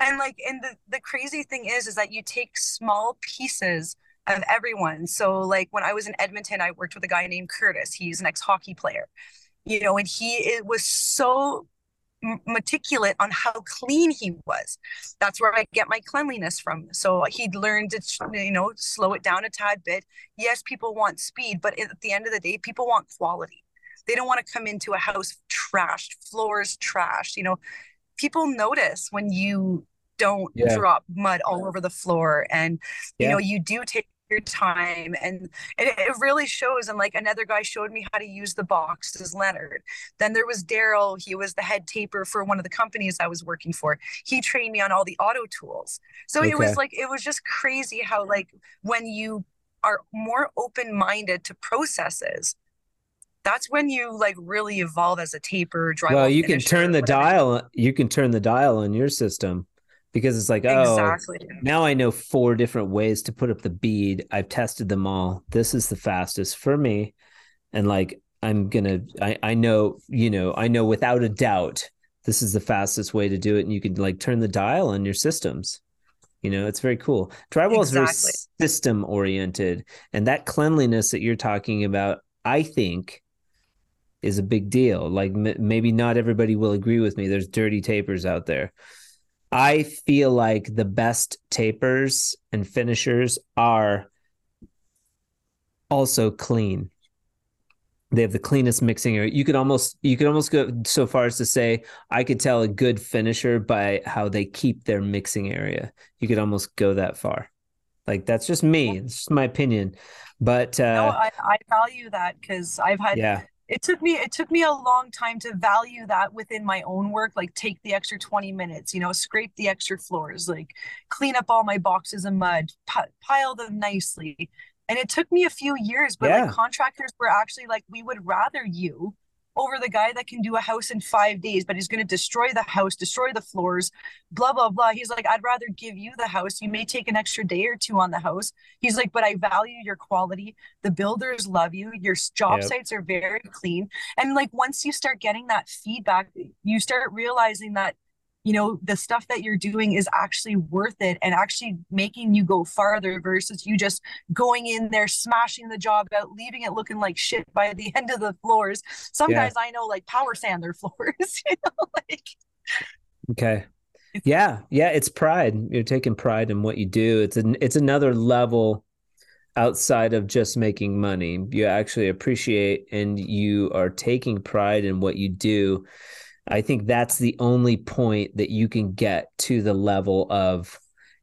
and like, and the the crazy thing is, is that you take small pieces of everyone. So like when I was in Edmonton, I worked with a guy named Curtis. He's an ex hockey player you know, and he it was so meticulous on how clean he was. That's where I get my cleanliness from. So uh, he'd learned to, you know, slow it down a tad bit. Yes, people want speed, but at the end of the day, people want quality. They don't want to come into a house trashed, floors trashed. You know, people notice when you don't yeah. drop mud all over the floor and you know you do take your time and it, it really shows and like another guy showed me how to use the boxes leonard. Then there was daryl he was the head taper for one of the companies i was working for. He trained me on all the auto tools. So okay. it was like it was just crazy how like when you are more open-minded to processes that's when you like really evolve as a taper well you can turn the dial you can turn the dial on your system because it's like oh exactly. now i know four different ways to put up the bead. I've tested them all. This is the fastest for me. And like i'm gonna i, I know you know i know without a doubt this is the fastest way to do it. And you can like turn the dial on your systems. You know it's very cool. Drywall exactly. is very system oriented. And that cleanliness that you're talking about i think is a big deal. Like m- maybe not everybody will agree with me. There's dirty tapers out there I feel like the best tapers and finishers are also clean. They have the cleanest mixing area. You could almost you could almost go so far as to say I could tell a good finisher by how they keep their mixing area. You could almost go that far. Like that's just me. It's just my opinion. But uh, no, I, I value that because I've had yeah it took me it took me a long time to value that within my own work like take the extra 20 minutes you know scrape the extra floors like clean up all my boxes of mud p- pile them nicely and it took me a few years but yeah. like contractors were actually like we would rather you over the guy that can do a house in five days, but he's going to destroy the house, destroy the floors, blah, blah, blah. He's like, I'd rather give you the house. You may take an extra day or two on the house. He's like, but I value your quality. The builders love you. Your job yep. sites are very clean. And like, once you start getting that feedback, you start realizing that you know the stuff that you're doing is actually worth it and actually making you go farther versus you just going in there smashing the job out leaving it looking like shit by the end of the floors. Some yeah. guys i know like power sand their floors you know like okay. Yeah yeah it's pride. You're taking pride in what you do. It's an it's another level outside of just making money. You actually appreciate and you are taking pride in what you do I think that's the only point that you can get to the level of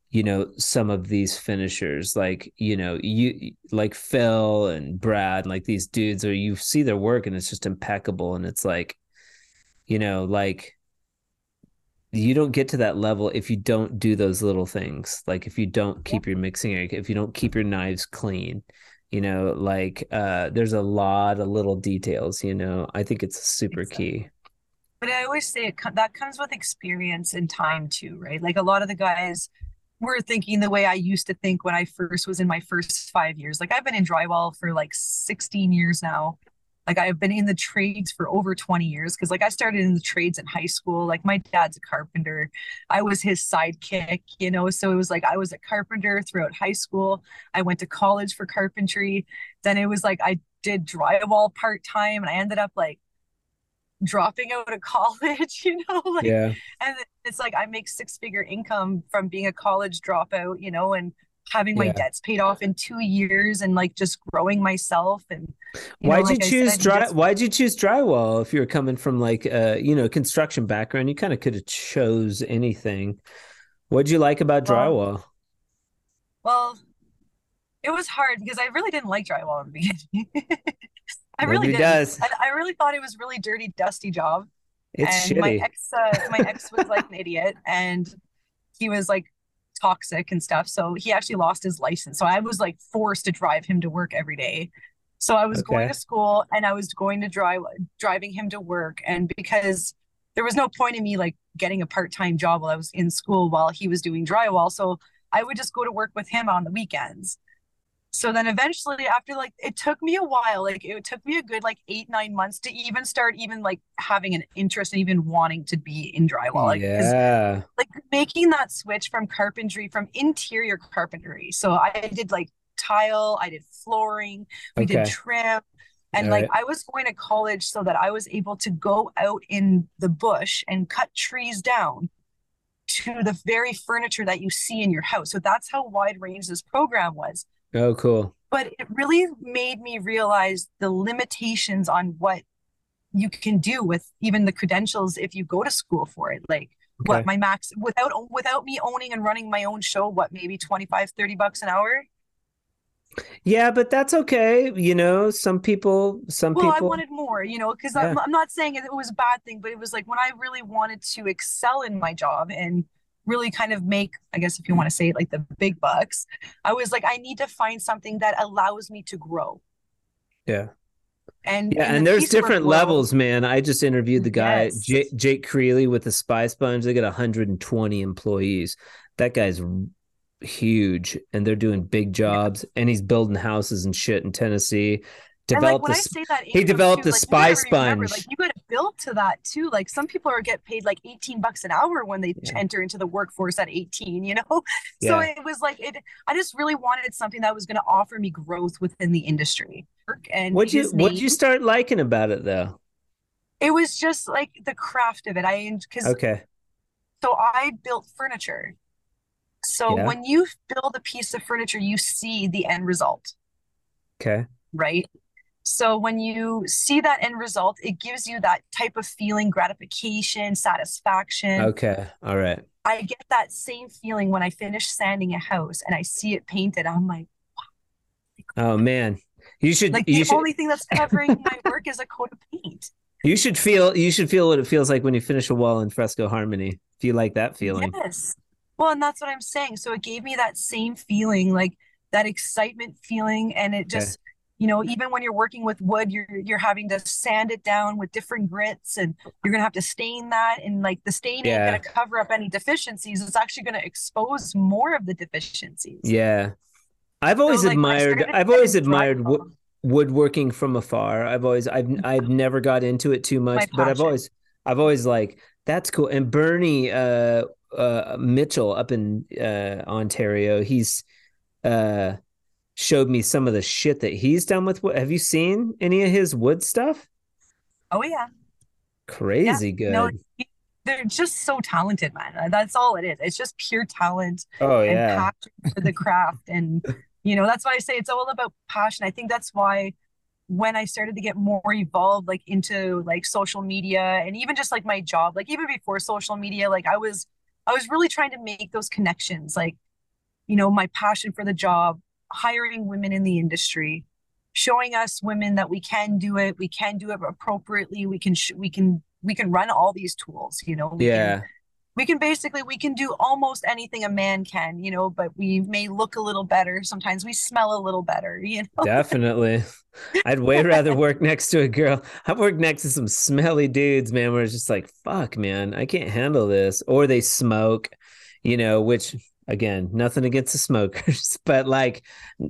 you know some of these finishers. Like you know you like phil and brad like these dudes or you see their work and it's just impeccable. And it's like you know like you don't get to that level if you don't do those little things. Like if you don't keep your mixing area if you don't keep your knives clean you know like uh there's a lot of little details you know. I think it's super exactly. key but i always say it, that comes with experience and time too right like a lot of the guys were thinking the way i used to think when i first was in my first five years like i've been in drywall for like 16 years now like I've been in the trades for over 20 years because like I started in the trades in high school. Like my dad's a carpenter. I was his sidekick, you know. So it was like I was a carpenter throughout high school. I went to college for carpentry. Then it was like I did drywall part-time and I ended up like dropping out of college, you know, like yeah. and it's like I make six-figure income from being a college dropout, you know, and having my yeah. debts paid off in two years and like just growing myself and why'd know, you like choose said, dry just... why'd you choose drywall if you were coming from like uh you know construction background you kind of could have chose anything what'd you like about drywall well it was hard because i really didn't like drywall in the beginning i really did does. I, I, really thought it was really dirty dusty job it's and shitty. my ex uh, my ex was like an idiot and he was like toxic and stuff. So he actually lost his license. So I was like forced to drive him to work every day. So I was okay. going to school and I was going to drive driving him to work. And because there was no point in me like getting a part-time job while I was in school while he was doing drywall. So I would just go to work with him on the weekends so then eventually after like it took me a while like it took me a good like eight nine months to even start even like having an interest and even wanting to be in drywall like, yeah like making that switch from carpentry from interior carpentry so i did like tile i did flooring we okay. did trim and All like right. i was going to college so that i was able to go out in the bush and cut trees down to the very furniture that you see in your house so that's how wide range this program was Oh, cool. But it really made me realize the limitations on what you can do with even the credentials if you go to school for it. Like okay. what my max without without me owning and running my own show, what maybe 25, 30 bucks an hour? Yeah, but that's okay. You know, some people, some well, people. I wanted more, you know, because yeah. I'm, I'm not saying it was a bad thing, but it was like when I really wanted to excel in my job and really kind of make, I guess, if you want to say it, like the big bucks, I was like, I need to find something that allows me to grow. Yeah. And yeah, and, the there's different levels, man. I just interviewed the guy yes. J- Jake Creeley with the Spy Sponge. They got 120 employees. That guy's huge, and they're doing big jobs. And he's building houses and shit in Tennessee developed like, a, he developed too, a like, spy sponge. Remember, like you got to build to that too. Like some people are get paid like 18 bucks an hour when they yeah. enter into the workforce at 18, you know? So yeah. it was like it I just really wanted something that was going to offer me growth within the industry. And what you what you start liking about it though? It was just like the craft of it. I cuz Okay. So I built furniture. So yeah. when you build a piece of furniture, you see the end result. Okay. Right? So when you see that end result, it gives you that type of feeling, gratification, satisfaction. Okay. All right. I get that same feeling when I finish sanding a house and I see it painted. I'm like, wow. Oh man. You should like you the should... only thing that's covering my work is a coat of paint. You should feel you should feel what it feels like when you finish a wall in fresco harmony. If you like that feeling. Yes. Well, and that's what I'm saying. So it gave me that same feeling, like that excitement feeling, and it just okay you know even when you're working with wood you're you're having to sand it down with different grits and you're gonna have to stain that. And like the stain yeah. ain't gonna cover up any deficiencies. It's actually gonna expose more of the deficiencies. Yeah. I've always so, like, admired i've always admired wo- woodworking from afar. I've always i've i've never got into it too much but i've always i've always like that's cool. And bernie uh uh mitchell up in uh ontario he's uh showed me some of the shit that he's done with wood. Have you seen any of his wood stuff? Oh yeah. Crazy yeah. good. No, they're just so talented, man. Uh, that's all it is. It's just pure talent. Oh yeah. passion for the craft. and you know, that's why I say it's all about passion. I think that's why when I started to get more evolved like into like social media and even just like my job, like even before social media, like I was I was really trying to make those connections. Like you know, my passion for the job, hiring women in the industry, showing us women that we can do it, we can do it appropriately, we can sh- we can we can run all these tools, you know. We yeah. Can, we can basically we can do almost anything a man can you know but we may look a little better sometimes we smell a little better you know definitely i'd way rather work next to a girl i've worked next to some smelly dudes man where it's just like fuck man i can't handle this or they smoke you know which again nothing against the smokers but like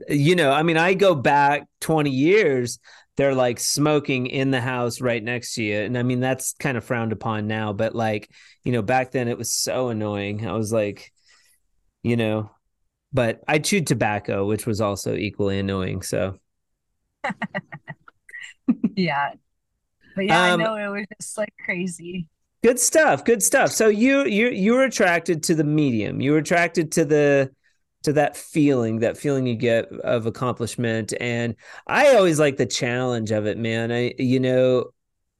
you know i mean i go back 20 years they're like smoking in the house right next to you. And I mean, that's kind of frowned upon now, but like, you know, back then it was so annoying. I was like, you know, but I chewed tobacco, which was also equally annoying. So, yeah. But yeah, um, I know it was just like crazy. Good stuff. Good stuff. So you you you were attracted to the medium. You were attracted to the to that feeling, that feeling you get of accomplishment. And I always like the challenge of it, man. I, you know,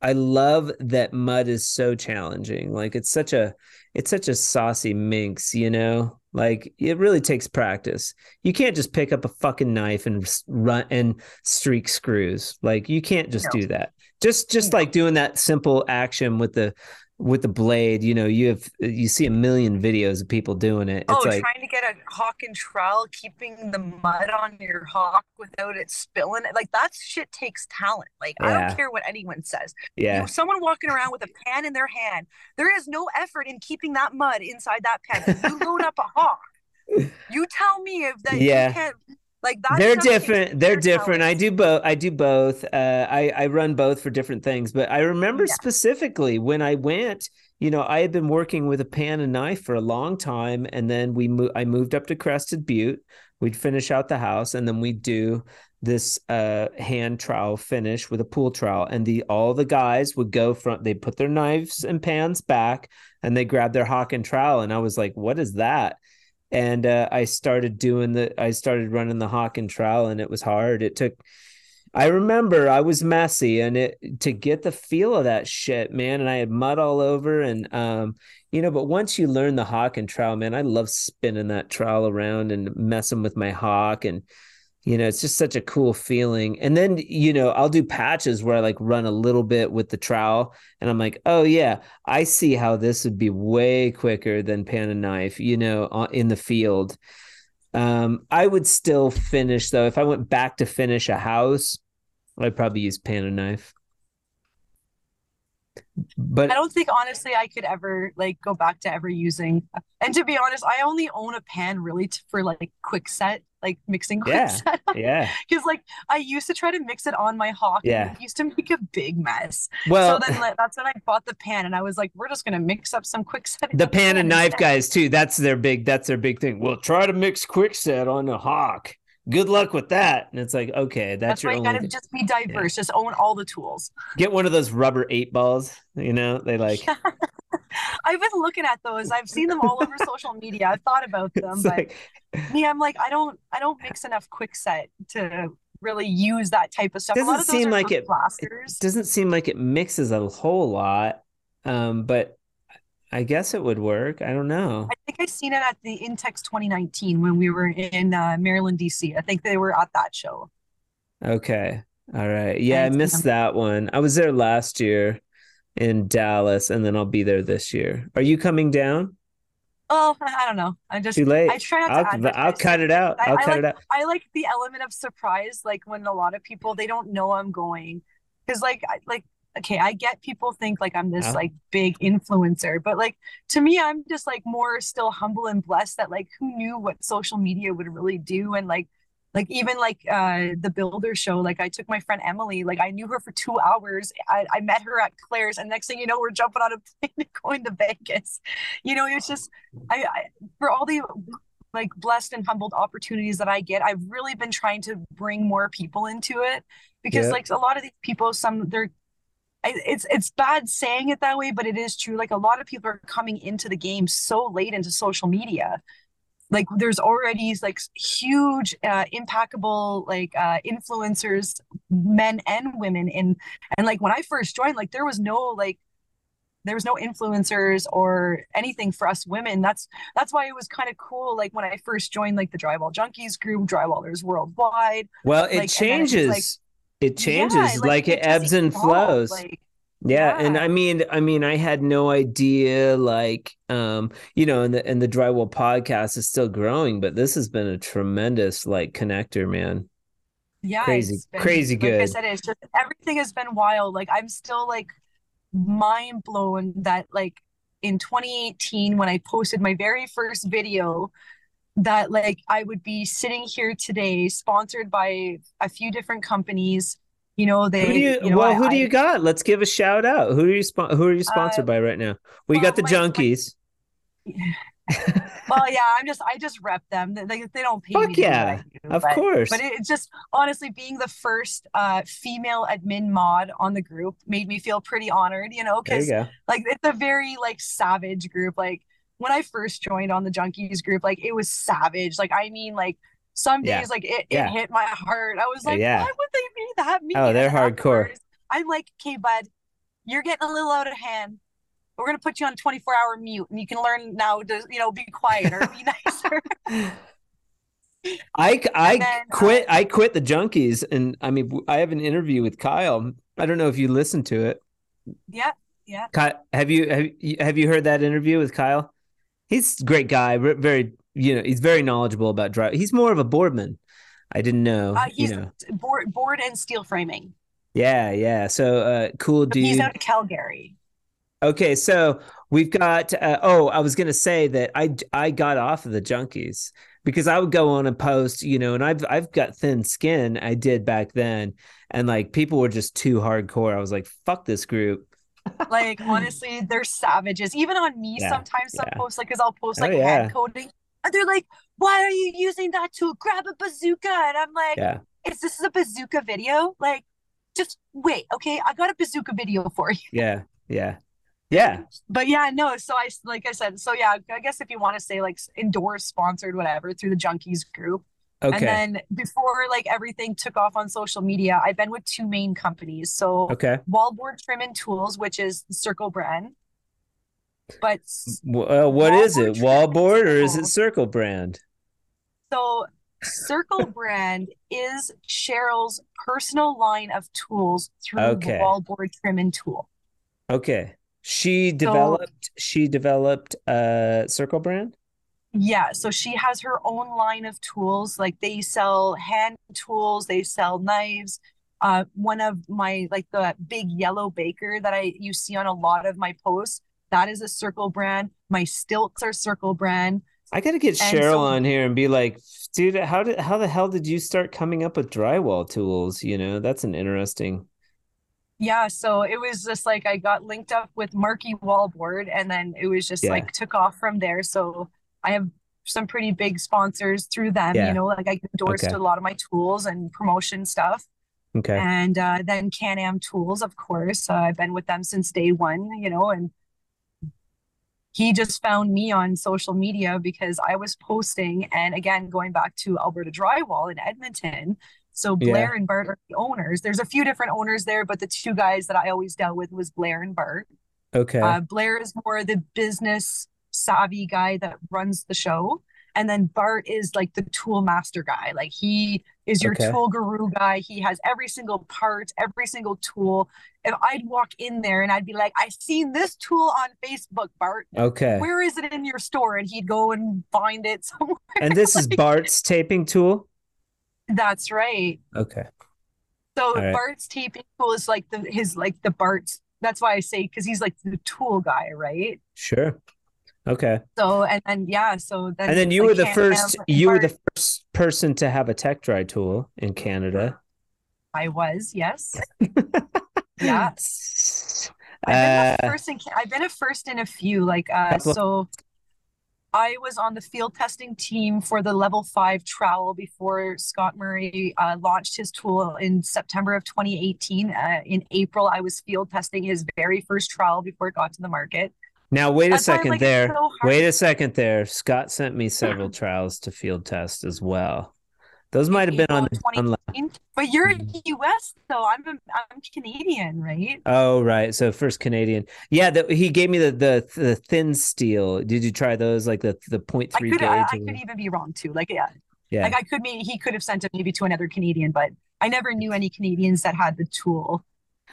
I love that mud is so challenging. Like it's such a, it's such a saucy minx, you know. Like it really takes practice. You can't just pick up a fucking knife and run and streak screws. Like you can't just no. do that. Just just no. like doing that simple action with the with the blade, you know, you have you see a million videos of people doing it. It's oh, like, trying to get a hawk and trowel, keeping the mud on your hawk without it spilling. Like that shit takes talent. Like yeah. I don't care what anyone says. Yeah. You know, someone walking around with a pan in their hand, there is no effort in keeping that mud inside that pan. You load up a hawk. You tell me if that yeah. you can't like that they're different. They're different. I do both i do both. Uh, i i run both for different things but i remember yeah. specifically when i went you know i had been working with a pan and knife for a long time and then we mo- i moved up to crested butte. We'd finish out the house and then we'd do this uh, hand trowel finish with a pool trowel and the all the guys would go front they put their knives and pans back and they grabbed their hawk and trowel and i was like what is that and uh, I started doing the I started running the hawk and trowel and it was hard. It took I remember I was messy and it to get the feel of that shit, man, and I had mud all over and um you know, but once you learn the hawk and trowel, man, I love spinning that trowel around and messing with my hawk and you know it's just such a cool feeling. And then you know i'll do patches where i like run a little bit with the trowel and i'm like oh yeah i see how this would be way quicker than pan and knife you know in the field. Um i would still finish though if i went back to finish a house i'd probably use pan and knife. But I don't think honestly I could ever like go back to ever using. And to be honest, I only own a pan really to, for like quick set, like mixing quick yeah, set. yeah. Because like I used to try to mix it on my hawk. Yeah. it used to make a big mess. Well, so then that's when I bought the pan, and I was like, we're just gonna mix up some quick set. The pan and knife guys too. That's their big. That's their big thing. Well, try to mix quick set on a hawk good luck with that. And it's like, okay, that's, that's your why you gotta just be diverse. Yeah. Just own all the tools. Get one of those rubber eight balls. You know, they like. Yeah. I've been looking at those. I've seen them all over social media. I've thought about them, it's but like... me, I'm like, I don't, I don't mix enough quick set to really use that type of stuff. Doesn't seem like it, it. Doesn't seem like it mixes a whole lot. Um, but I guess it would work. I don't know. I think I seen it at the Intex 2019 when we were in uh, Maryland, DC. I think they were at that show. Okay. All right. Yeah, I missed that one. I was there last year in Dallas, and then I'll be there this year. Are you coming down? Oh, I don't know. I just too late. I try not I'll, to. I'll cut it out. I'll I, cut I like, it out. I like the element of surprise, like when a lot of people they don't know I'm going, because like like okay, I get people think like I'm this like big influencer, but like to me, I'm just like more still humble and blessed that like who knew what social media would really do? And like like even like uh the builder show like i took my friend emily like i knew her for two hours. I, I met her at claire's and next thing you know we're jumping on a plane going to vegas. You know it's just I, I for all the like blessed and humbled opportunities that i get i've really been trying to bring more people into it because yeah. like a lot of these people some they're it's it's bad saying it that way, but it is true. Like a lot of people are coming into the game so late into social media. Like there's already like huge, uh, impeccable like uh, influencers, men and women. In and like when I first joined, like there was no like there was no influencers or anything for us women. That's that's why it was kind of cool. Like when I first joined like the drywall junkies group, drywallers worldwide. Well, it Like, changes. It like- it changes. Yeah, like, it, just ebbs and flows. Like, Yeah, and I mean, I mean, I had no idea. Like, um, you know, and the and the drywall podcast is still growing, but this has been a tremendous like connector, man. yeah, Crazy- been- crazy Like I good. said, it's just everything has been wild. Like I'm still like mind blown that like in 2018 when I posted my very first video that like I would be sitting here today sponsored by a few different companies. You know, they Who do you, know, well, I- who do I- you got? Let's give a shout out. Who are you spon- who are you sponsored Uh, by right now? Well, you got the well, my- my- junkies. well, yeah, I'm just I just rep them. They they they don't pay Fuck me yeah, do, Of but course. but it, it's just honestly being the first uh female admin mod on the group made me feel pretty honored, you know, because like it's a very like savage group. Like when I first joined on the junkies group, like it was savage. Like I mean, like some Yeah. days like it, Yeah. it hit my heart. I was like, Yeah. why would they be that mean? Oh, they're hardcore. I'm like, okay, bud, you're getting a little out of hand. We're gonna put you on 24 hour mute, and you can learn now to you know be quiet or be nicer. I I then, uh quit. I quit the junkies, and I mean, I have an interview with Kyle. I don't know if you listened to it. yeah, yeah. Ky- have you have you have you heard that interview with Kyle? He's a great guy, very you know, he's very knowledgeable about drive. He's more of a boardman. I didn't know, Uh, you he's know. board board and steel framing. Yeah, yeah. So uh cool dude. He's out of Calgary. Okay, so we've got. Uh, oh, I was gonna say that I I got off of the junkies because I would go on and post, you know, and I've I've got thin skin. I did back then, and like people were just too hardcore. I was like, fuck this group. Like honestly, they're savages. Even on me, Yeah, sometimes some yeah. posts like, cause I'll post Oh, like yeah. hand coding, and they're like, "Why are you using that tool? Grab a bazooka!" And I'm like, Yeah, "Is this a bazooka video? Like, just wait, okay? I got a bazooka video for you." yeah, yeah, yeah. But yeah, no. So I like I said, so yeah, I guess if you want to say like endorse, sponsored, whatever, through the Junkies group. And then before like everything took off on social media, I've been with two main companies. So okay. Wallboard Trim and Tools, which is Circle brand. But Well, what is it? Wallboard or is it. Circle Brand? so Circle brand is Cheryl's personal line of tools through Okay. the Wallboard Trim and Tool. Okay, she developed. She developed uh Circle Brand. Yeah, so she has her own line of tools. Like they sell hand tools, they sell knives. Uh, one of my like the big yellow baker that I you see on a lot of my posts, that is a Circle brand. My stilts are Circle brand. I gotta get And Cheryl so- on here and be like, dude, how did how the hell did you start coming up with drywall tools? You know, that's an interesting. Yeah, so it was just like I got linked up with Marky Wallboard and then it was just Yeah. like took off from there. So I have some pretty big sponsors through them, Yeah. you know, like I get endorsed Okay. a lot of my tools and promotion stuff. Okay. And uh, then Can-Am Tools, of course. Uh, I've been with them since day one, you know, and he just found me on social media because I was posting. And again, going back to Alberta Drywall in Edmonton. So Yeah. Blair and Bart are the owners. There's a few different owners there, but the two guys that I always dealt with was Blair and Bart. Okay. Uh, Blair is more the business savvy guy that runs the show. And then Bart is like the tool master guy. Like he is your Okay. tool guru guy. He has every single part, every single tool. If I'd walk in there and I'd be like, I've seen this tool on Facebook, Bart. Okay. Where is it in your store? And he'd go and find it somewhere. And this is Bart's taping tool. That's right. Okay. So right. Bart's taping tool is like the his like the Bart's. That's why I say because he's like the tool guy, right? Sure. Okay. So and then yeah, so then And then you like were the first. You were the first person to have a tech dry tool in Canada. I was, yes. yes. I've been Uh, first in, I've been a first in a few. Like uh so I was on the field testing team for the level five trowel before Scott Murray uh, launched his tool in September of 2018. Uh, in April, I was field testing his very first trowel before it got to the market. Now wait a That's second like, there. so Wait a second there. Scott sent me several trials to field test as well. Those might have been on the down low. 2018. But you're Mhm. US, so I'm I'm Canadian, right? Oh, right. So first Canadian. Yeah, the, he gave me the, the the thin steel. Did you try those? Like the the point I three could gauge? I, I could even be wrong too. Like yeah, yeah. like I could maybe he could have sent it maybe to another Canadian, but I never knew any Canadians that had the tool.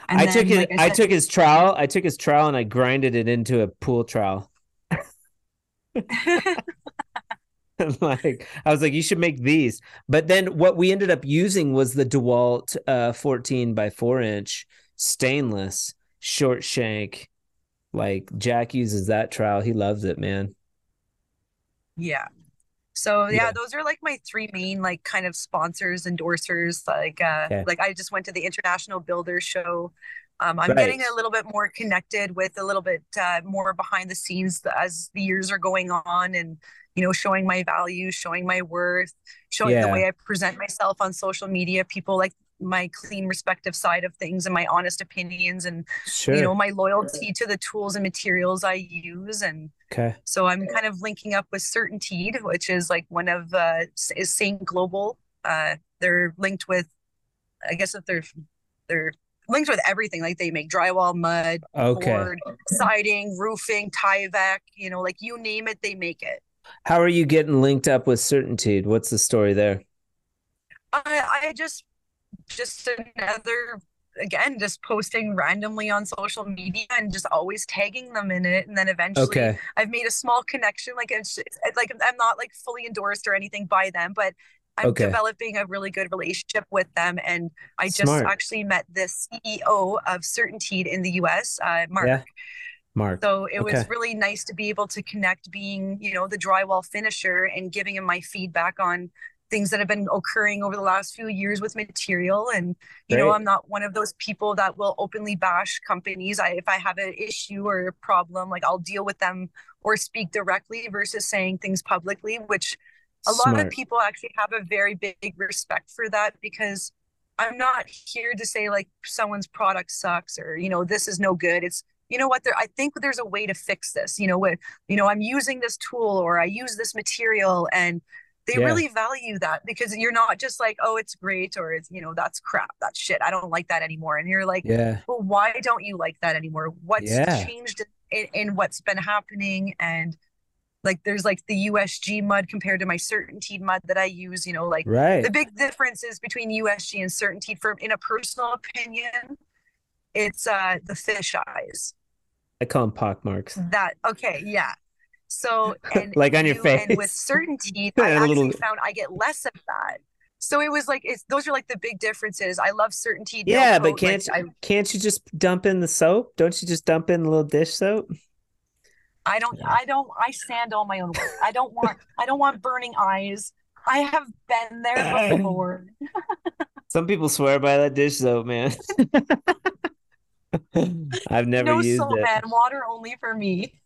And I then, took it. like I, said- took his trowel. I took his trowel and I grinded it into a pool trowel. like I was like, you should make these. But then what we ended up using was the DeWalt uh 14 by 4 inch stainless short shank. Like Jack uses that trowel. He loves it, man. Yeah. So yeah, Yeah. those are like my three main like kind of sponsors, endorsers. Like uh Okay. like I just went to the International Builder Show. Um, I'm Right. getting a little bit more connected with a little bit uh, more behind the scenes as the years are going on and you know showing my value, showing my worth, showing the way I present myself on social media. People like my clean respective side of things and my honest opinions and Sure. you know my loyalty to the tools and materials I use and okay. so I'm kind of linking up with Certainteed, which is like one of uh is Saint-Gobain. Uh they're linked with I guess if they're they're linked with everything. Like they make drywall, mud, Okay. board, siding, roofing, Tyvek, you know, like you name it, they make it. How are you getting linked up with Certainteed? What's the story there? I I just just another again just posting randomly on social media and just always tagging them in it and then eventually Okay. I've made a small connection. Like it's like I'm not like fully endorsed or anything by them, but I'm Okay. developing a really good relationship with them. And I just Smart. actually met the CEO of Certainteed in the US, uh, Mark. Yeah. Mark. So it was really nice to be able to connect, being you know the drywall finisher and giving him my feedback on things that have been occurring over the last few years with material. And you know, I'm not one of those people that will openly bash companies. I if I have an issue or a problem, like I'll deal with them or speak directly versus saying things publicly, which a lot of people actually have a very big respect for that because I'm not here to say like someone's product sucks or you know this is no good. It's you know what there I think there's a way to fix this. You know what you know I'm using this tool or I use this material and they Yeah. really value that because you're not just like oh it's great or it's you know that's crap that's shit I don't like that anymore and you're like Yeah. well why don't you like that anymore what's Yeah. changed in, in what's been happening and like there's like the USG mud compared to my Certainteed mud that I use you know like Right. the big differences between USG and Certainteed for in a personal opinion it's uh the fish eyes I call them pock marks. that okay yeah so and Like on your you- and with face. Certainteed I A actually little- found I get less of that so it was like it's those are like the big differences I love Certainteed nail Yeah, but coat, can't I can't you just dump in the soap? Don't you just dump in a little dish soap? I don't I don't I sand all my own work. I don't want I don't want burning eyes. I have been there before. Some people swear by that dish soap, man. I've never no used soap, it. man. Water only for me.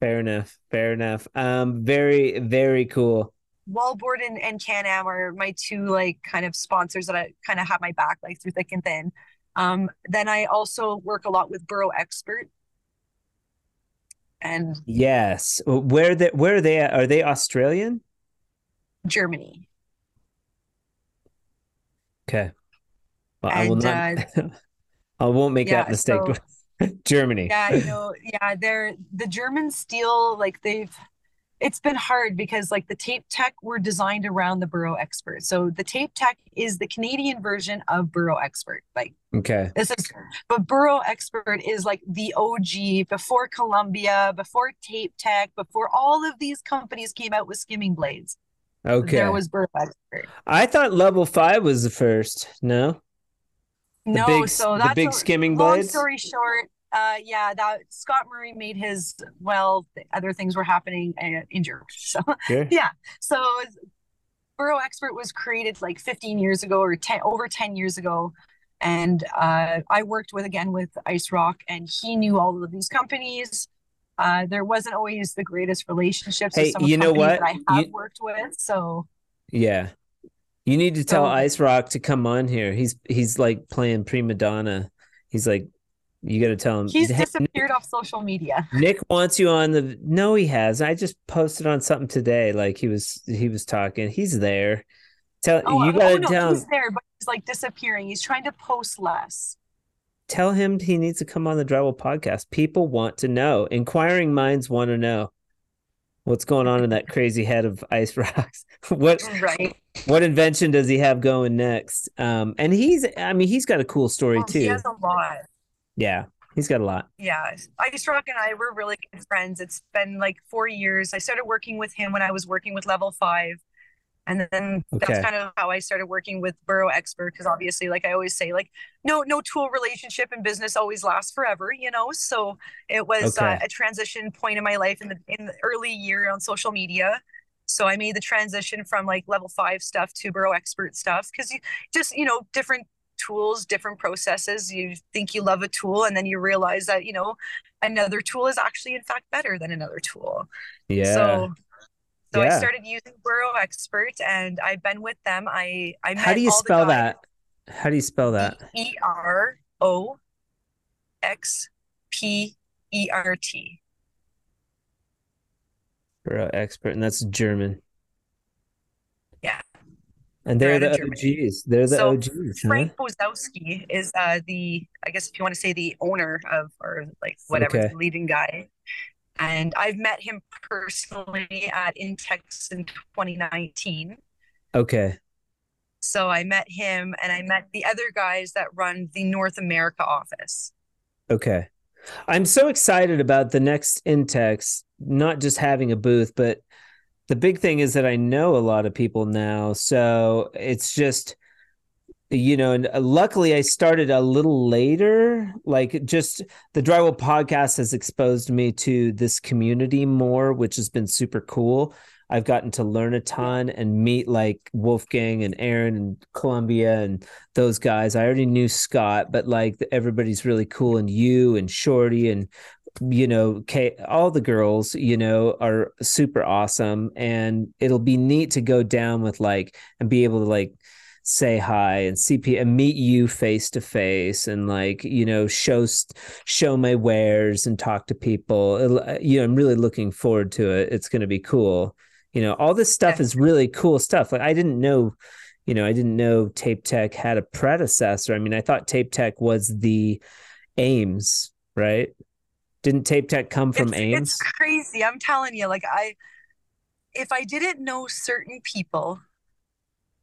Fair enough. Fair enough. Um, very, very cool. Wallboard and, and Can-Am are my two like kind of sponsors that I kind of have my back like through thick and thin. Um, then I also work a lot with Burrow Expert. And Yes. Where they where are they at? Are they Australian? Germany. Okay. Well, I will And, not I won't make that mistake. so- Germany. Yeah, you know, yeah, they're the German steel, like they've it's been hard because like the tape tech were designed around the Burrow Expert. So the tape tech is the Canadian version of Burrow Expert. Like Okay. this is but Burrow Expert is like the OG before Columbia, before tape tech, before all of these companies came out with skimming blades. Okay. There was Burrow Expert. I thought level five was the first. No? The No, big so the that's big a- skimming long story short, uh, yeah, that Scott Murray made his well, th- other things were happening uh, in Germany. So Sure. yeah, so Burrow Expert was created like 15 years ago or 10 over 10 years ago, and uh, I worked with again with Ice Rock, and he knew all of these companies. Uh, there wasn't always the greatest relationships Hey, with some you know what? that I have You- worked with. So Yeah. You need to tell So- Ice Rock to come on here. He's he's like playing prima donna. He's like You got to tell him. He's "Hey, disappeared off social media. Nick wants you on the. No, he has. I just posted on something today. Like he was, he was talking. He's there. Tell Oh, you oh, got to no, tell he's him. there, but he's like disappearing. He's trying to post less. Tell him he needs to come on the Drywall podcast. People want to know. Inquiring minds want to know what's going on in that crazy head of Ice Rocks. what Right. what invention does he have going next? Um, and he's. I mean, he's got a cool story Well, too. he has a lot. Yeah, he's got a lot. Yeah. Ice Rock and I were really good friends. It's been like four years. I started working with him when I was working with level five. And then Okay. that's kind of how I started working with Burrow Expert because obviously, like I always say, like no no tool relationship in business always lasts forever, you know. So it was uh, a transition point in my life in the in the early year on social media. So I made the transition from like level five stuff to Burrow Expert stuff because you just you know different tools, different processes. You think you love a tool, and then you realize that you know another tool is actually in fact better than another tool. Yeah. So, so I started using Burrow Expert, and I've been with them. I I met How do you spell that? How do you spell that? E R O X P E R T. Bro expert, and that's German. And they're the out of Germany. OGs. They're the So, OGs, huh? Frank Bozowski is uh, the, I guess if you want to say the owner of, or like whatever, Okay. the leading guy. And I've met him personally at Intex in 2019. Okay. So I met him and I met the other guys that run the North America office. Okay. I'm so excited about the next Intex, not just having a booth, but the big thing is that I know a lot of people now. So it's just, you know, and uh, luckily I started a little later. Like just the Drywall podcast has exposed me to this community more, which has been super cool. I've gotten to learn a ton and meet like Wolfgang and Aaron and Columbia and those guys. I already knew Scott, but like everybody's really cool, and you and Shorty and you know, Kay, all the girls, you know, are super awesome, and it'll be neat to go down with like and be able to like say hi and see and meet you face to face and like you know show show my wares and talk to people. It'll- uh, you know i'm really looking forward to it. It's going to be cool. You know all this stuff is really cool stuff. Like i didn't know you know i didn't know tape tech had a predecessor. I mean i thought tape tech was the ames right didn't tape tech come from it's, ames it's crazy. I'm telling you, like I, if I didn't know certain people,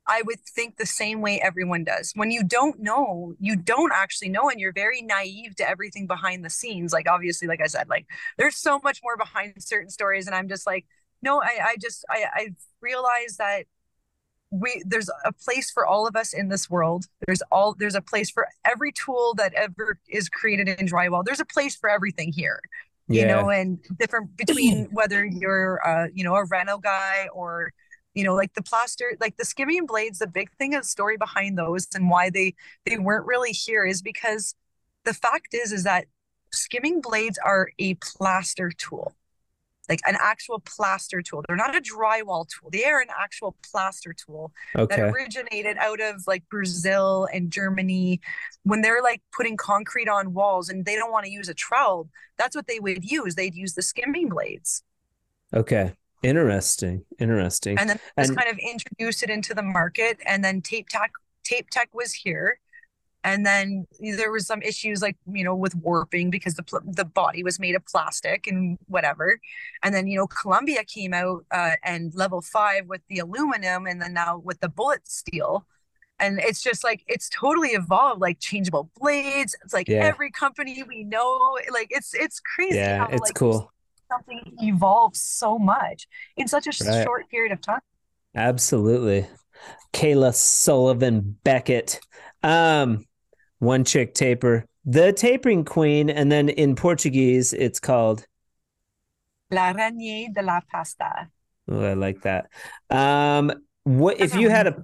I would think the same way everyone does. When you don't know, you don't actually know, and you're very naive to everything behind the scenes. Like obviously, like I said, like there's so much more behind certain stories, and I'm just like, no, I, I just, I, I've realized that we there's a place for all of us in this world. There's all there's a place for every tool that ever is created in drywall. There's a place for everything here you know, and different between whether you're, uh, you know, a reno guy or, you know, like the plaster, like the skimming blades. The big thing, a story behind those, and why they they weren't really here is because the fact is is that skimming blades are a plaster tool, like an actual plaster tool. They're not a drywall tool. They are an actual plaster tool that originated out of like Brazil and Germany when they're like putting concrete on walls and they don't want to use a trowel. That's what they would use. They'd use the skimming blades okay interesting interesting and then just kind of introduced it into the market. And then tape tech, tape tech was here. And then there was some issues like, you know, with warping because the, pl- the body was made of plastic and whatever. And then, you know, Columbia came out uh, and level five with the aluminum and then now with the bullet steel. And it's just like, it's totally evolved, like changeable blades. It's like Yeah. every company we know, like it's, it's crazy. yeah how, it's like, cool Something evolves so much in such a Right. short period of time. Absolutely. Kayla Sullivan Beckett. Um, one chick taper, the tapering queen, and then in Portuguese it's called La Ranier de la Pasta. oh, I like that. Um what if you had a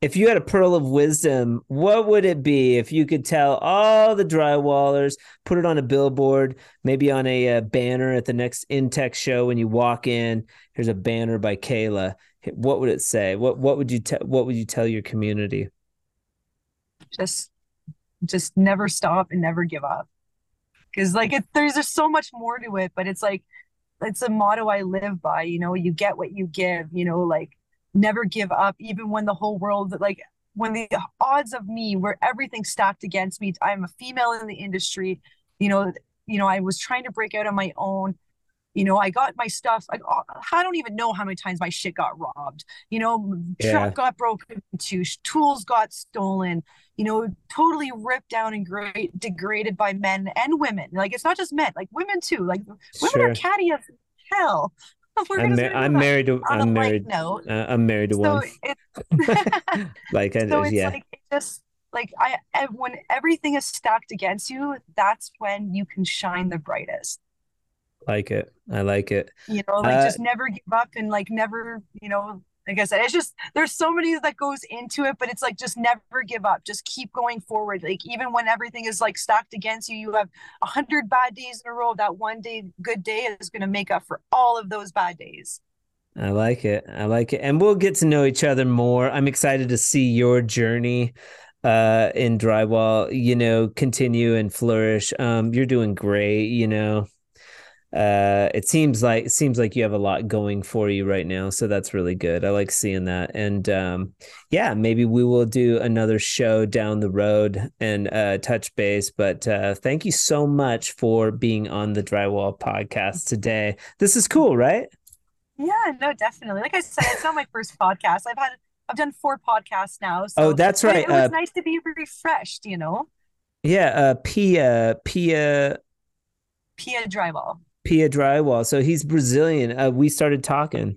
if you had a pearl of wisdom, what would it be if you could tell all the drywallers, put it on a billboard, maybe on a, uh banner at the next Intex show when you walk in, here's a banner by Kayla. What would it say? What what would you tell what would you tell your community? just just never stop and never give up. because like it, there's just so much more to it but it's like it's a motto i live by you know you get what you give you know like never give up even when the whole world like when the odds of me where everything stacked against me i'm a female in the industry you know you know i was trying to break out on my own you know i got my stuff I, I don't even know how many times my shit got robbed. You know Yeah. truck got broken into tools got stolen you know totally ripped down and great degraded by men and women. Like it's not just men like women too. Like women Sure. are catty as hell. I'm, ma- I'm married to on I'm married note? uh, I'm married to so one. it's like so it's yeah, like it just like I when everything is stacked against you that's when you can shine the brightest like it. I like it. you know like Uh, just never give up and like never you know like i said it's just there's so many that goes into it but it's like just never give up just keep going forward like even when everything is like stacked against you you have a hundred bad days in a row that one day good day is going to make up for all of those bad days I like it. I like it. And we'll get to know each other more. I'm excited to see your journey uh in drywall, you know, continue and flourish. Um you're doing great, you know. Uh it seems like it seems like you have a lot going for you right now, so that's really good. I like seeing that. And um yeah, maybe we will do another show down the road and uh touch base, but uh thank you so much for being on the Drywall podcast today. This is cool, right? yeah no definitely like i said it's not my first podcast i've had i've done four podcasts now so Oh, that's right. it was Uh, nice to be refreshed you know Yeah, uh Pia Pia pia drywall Pia Drywall. So he's Brazilian. Uh we started talking.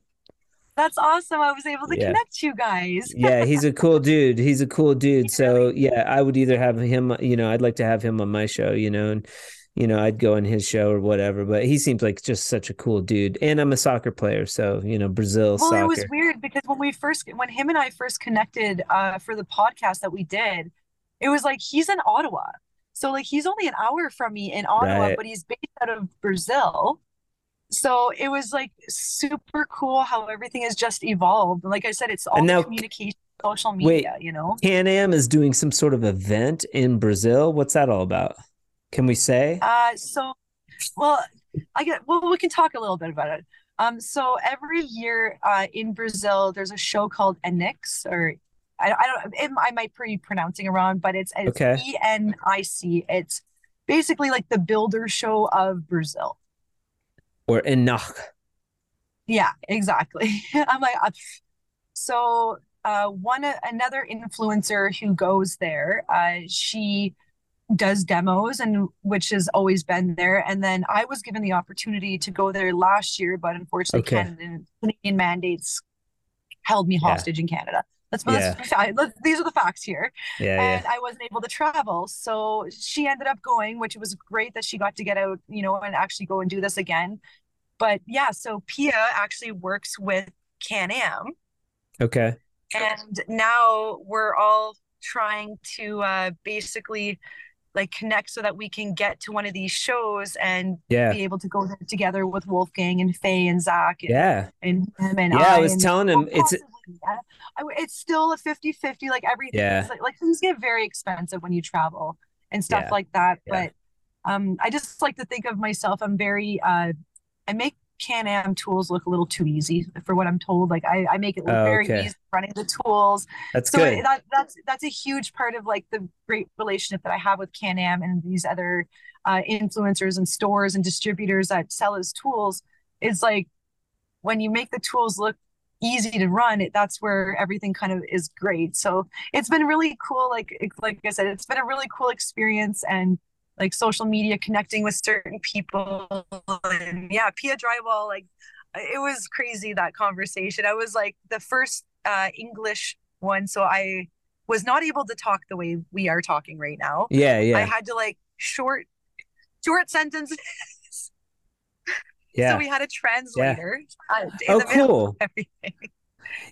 that's awesome i was able to Yeah. connect you guys Yeah, he's a cool dude. He's a cool dude. So yeah, I would either have him, you know, I'd like to have him on my show, you know, and you know, I'd go on his show or whatever, but he seems like just such a cool dude. And I'm a soccer player, so you know, Brazil Well, soccer. it was weird because when we first, when him and I first connected uh, for the podcast that we did, it was like he's in Ottawa. So like he's only an hour from me in Ottawa, Right. but he's based out of Brazil. So it was like super cool how everything has just evolved. Like I said, it's all now- communication, social Wait. media, you know? Can-Am is doing some sort of event in Brazil. What's that all about? Can we say? Uh, so, well, I get, well, we can talk a little bit about it. Um, so every year, uh, in Brazil, there's a show called Enix, or I, I don't, it, I might be pronouncing it wrong, but it's, it's Okay. E-N-I-C. It's basically like the builder show of Brazil. Or Enoch? Yeah, exactly. I'm like, uh, so uh, one another influencer who goes there, uh, she does demos and which has always been there. And then I was given the opportunity to go there last year, but unfortunately, Okay. Canada, Canadian mandates held me Yeah. hostage in Canada. Let's, let's, let's these are the facts here Yeah, and yeah. I wasn't able to travel. So she ended up going, which was great that she got to get out, you know, and actually go and do this again. But yeah, so Pia actually works with Can-Am, Okay. and now we're all trying to uh, basically like connect so that we can get to one of these shows and Yeah. be able to go there together with Wolfgang and Faye and Zach and, Yeah. and him and Yeah, I was telling him it's I- it's still a 50-50 like everything Yeah. is like, like things get very expensive when you travel and stuff Yeah. like that Yeah. but um I just like to think of myself I'm very uh I make Can-Am tools look a little too easy for what I'm told like I, I make it look Oh, very okay. easy running the tools That's so good. that that's that's a huge part of like the great relationship that I have with Can-Am and these other uh, influencers and stores and distributors that sell his tools. Is like when you make the tools look easy to run, it, that's where everything kind of is great. So it's been really cool. Like like I said, it's been a really cool experience and like social media connecting with certain people and yeah, Pia Drywall like it was crazy that conversation. I was like the first uh, English one, so I was not able to talk the way we are talking right now. yeah, yeah I had to like short, short sentences. Yeah. So we had a translator. in Oh, the middle cool. of everything.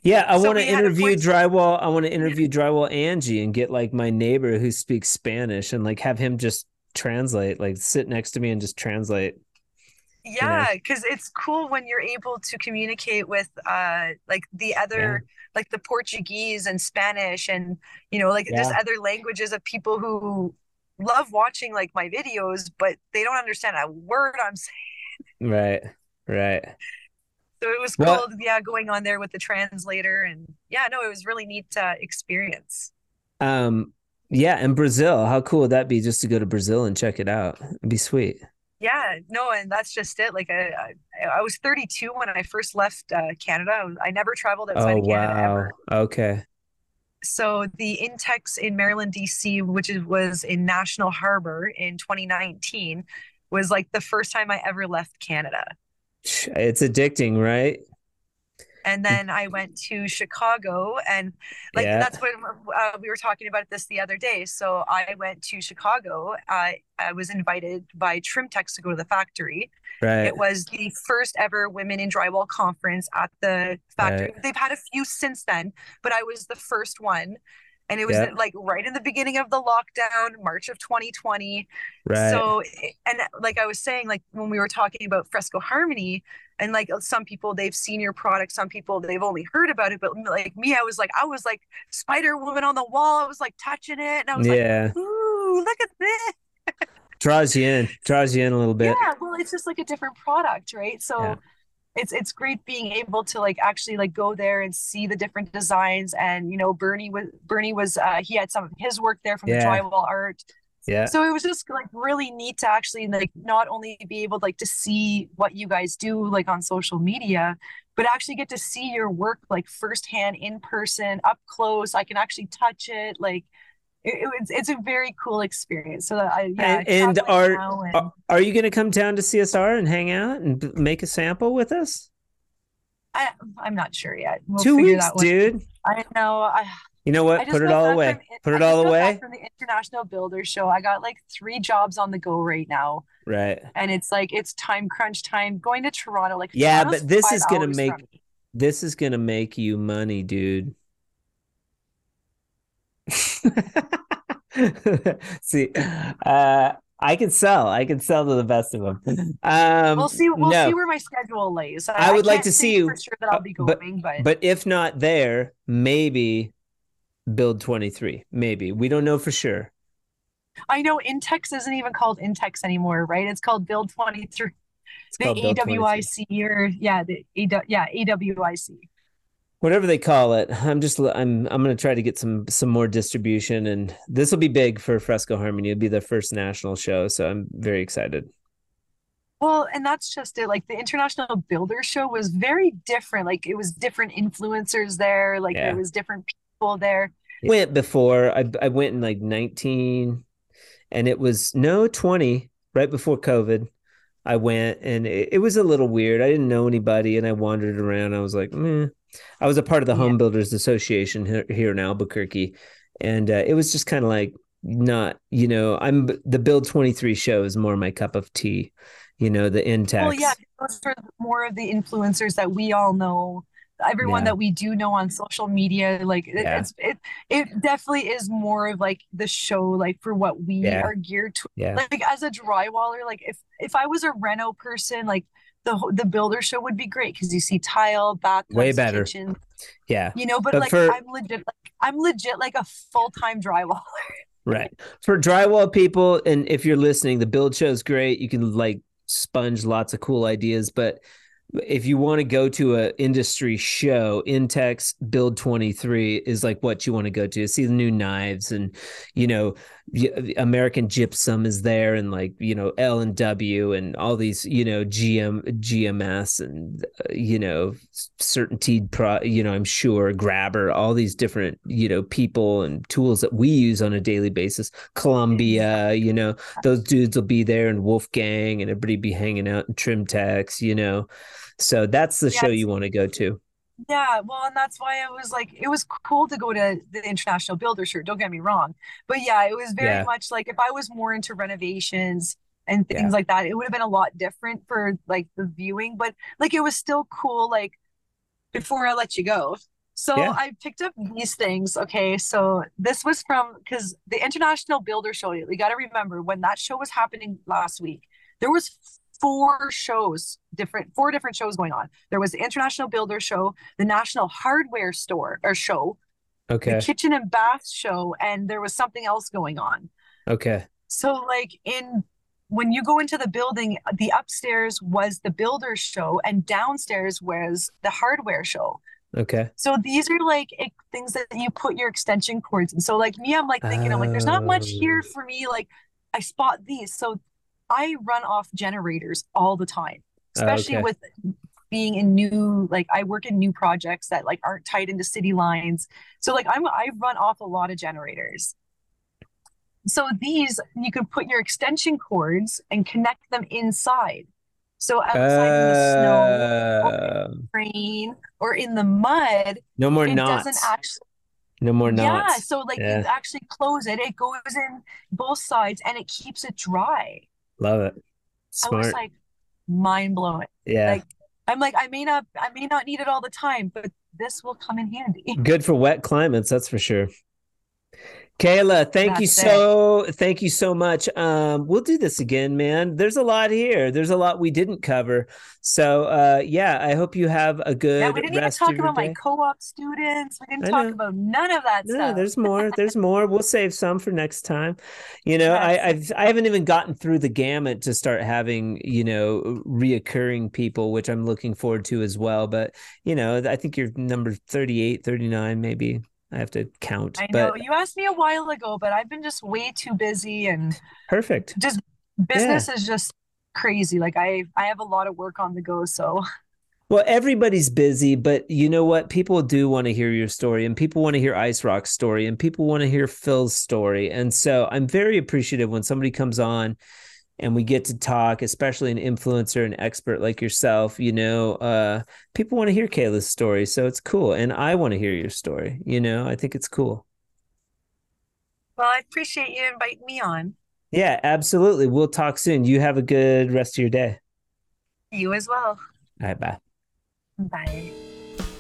Yeah, I So want to we had a interview drywall. I want to interview drywall Angie and get like my neighbor who speaks Spanish and like have him just translate, like sit next to me and just translate. Yeah, because it's cool when you're able to communicate with uh like the other like the Portuguese and Spanish and you know like just Yeah. other languages of people who love watching like my videos, but they don't understand a word I'm saying. Right. Right. So it was cool, yeah, going on there with the translator, and yeah, no, it was really neat uh, experience. Um, yeah, and Brazil, how cool would that be just to go to Brazil and check it out? It'd be sweet. Yeah, no, and that's just it. Like I, I, I was 32 when I first left uh, Canada. I never traveled outside oh, of Canada wow. ever. Okay. So the Intex in Maryland, DC, which was in National Harbor in 2019, was like the first time I ever left Canada. It's addicting, right? And then I went to Chicago, and like Yeah. that's when uh, we were talking about this the other day. So I went to Chicago. I I was invited by Trimtex to go to the factory. Right. It was the first ever Women in Drywall conference at the factory. Right. They've had a few since then, but I was the first one. And it was Yeah. like right in the beginning of the lockdown, March of 2020. Right. So, and like I was saying, like when we were talking about Fresco Harmony, and like some people they've seen your product, some people they've only heard about it, but like me, I was like, I was like Spider Woman on the wall. I was like touching it, and I was yeah. like, ooh, look at this. Draws you in, draws you in a little bit. Yeah, well, it's just like a different product, right? So Yeah. It's it's great being able to like actually like go there and see the different designs. And you know, Bernie was Bernie was uh he had some of his work there from the Yeah. drywall art. Yeah. So it was just like really neat to actually like not only be able like to see what you guys do like on social media, but actually get to see your work like firsthand in person, up close. I can actually touch it. Like it, it- it's it's a very cool experience. So that I yeah, And- and are- and- Are, you going to come down to CSR and hang out and make a sample with us? I, I'm not sure yet. We'll Two weeks, dude. I know. I, You know what? Put it all away. from- Put it all away. from the International Builder Show. I got like three jobs on the go right now, Right. and it's like it's time crunch time. Going to Toronto, like Yeah, Toronto's but this is gonna make- This is going to make you money, dude. See, uh, I can sell. I can sell to the best of them. Um, We'll see. We'll no, see where my schedule lays. I would like to see you, for sure that I'll be uh, but- but, but if not there, maybe build 23. Maybe. We don't know for sure. I know Intex isn't even called Intex anymore, right? It's called Build Twenty Three. The called Build 23. AWIC or yeah, the AW, yeah AWIC. Whatever they call it. I'm just I'm I'm going to try to get some some more distribution and this will be big for Fresco Harmony. It'll be their first national show, so I'm very excited. Well, and that's just it. Like the International Builder Show was very different. Like it was different influencers there. Like Yeah. there was different people there. went before I I went in like 19 and it was no 20 right before COVID. I went and it, it was a little weird. I didn't know anybody and I wandered around. I was like, Meh. I was a part of the Yeah. Home Builders Association here, here in Albuquerque. And uh, it was just kind of like not, you know, I'm the Build 23 show is more my cup of tea, you know, the Intex. Well, yeah, those are more of the influencers that we all know. Everyone Yeah. that we do know on social media, like it, Yeah. it's it it definitely is more of like the show, like for what we are geared to. Like as a drywaller, like if if I was a reno person, like the the builder show would be great because you see tile, bathtubs, Way better. kitchen, Yeah. you know. But, But like for- I'm legit, like I'm legit like a full time drywaller. Right. For drywall people, and if you're listening, the build show is great. You can like sponge lots of cool ideas, but if you want to go to a industry show, Intex Build 23 is like what you want to go to. See the new knives and you know, American Gypsum is there and like, you know, L and W and all these, you know, GM GMS and uh, you know, Certainteed pro, you know, I'm sure grabber, all these different, you know, people and tools that we use on a daily basis. Columbia, you know, those dudes will be there and Wolfgang and everybody be hanging out in Trimtex, you know. So that's the Yeah, show you want to go to. Yeah, well, and that's why I was like, it was cool to go to the International Builder Show. Don't get me wrong, but yeah, it was very Yeah. much like if I was more into renovations and things Yeah. like that, it would have been a lot different for like the viewing. But like, it was still cool. Like before I let you go, so Yeah. I picked up these things. Okay, so this was from because the International Builder Show. you got to remember when that show was happening last week, there was four shows different four different shows going on there was the international builder show the national hardware store or show Okay. the kitchen and bath show and there was something else going on Okay. So like in when you go into the building, the upstairs was the builder show and downstairs was the hardware show. Okay. So these are like things that you put your extension cords and So like me, I'm like thinking, I'm like, there's not much here Oh. for me. Like I spot these. So I run off generators all the time, especially okay. with being in new, like I work in new projects that like aren't tied into city lines. So like I'm I run off a lot of generators. So these you could put your extension cords and connect them inside. So outside in the snow or Uh, rain or in the mud, no more it knots. doesn't actually No more knots. yeah, so like Yeah. you actually close it, it goes in both sides and it keeps it dry. Love it. I was Smart. like mind blowing. Yeah. Like I'm like I may not I may not need it all the time, but this will come in handy. Good for wet climates, that's for sure. Kayla, thank you That's it. so thank you so much. Um, we'll do this again, man. There's a lot here. There's a lot we didn't cover. So uh yeah, I hope you have a good Yeah, we didn't even talk about my co-op students. We didn't talk about none of that No, stuff. there's more. There's more. We'll save some for next time. You know, I, I've I haven't even gotten through the gamut to start having, you know, reoccurring people, which I'm looking forward to as well. But, you know, I think you're number 38, 39, maybe. I have to count. I know But you asked me a while ago, but I've been just way too busy and perfect. just business is just crazy. Like I I have a lot of work on the go, so Well, everybody's busy, but you know what? People do want to hear your story, and people want to hear Ice Rock's story, and people want to hear Phil's story. And so I'm very appreciative when somebody comes on and we get to talk, especially an influencer, an expert like yourself. You know, uh, people want to hear Kayla's story, so it's cool. And I want to hear your story. You know, I think it's cool. well, I appreciate you inviting me on. Yeah, absolutely. We'll talk soon. You have a good rest of your day. You as well. All right, bye. Bye.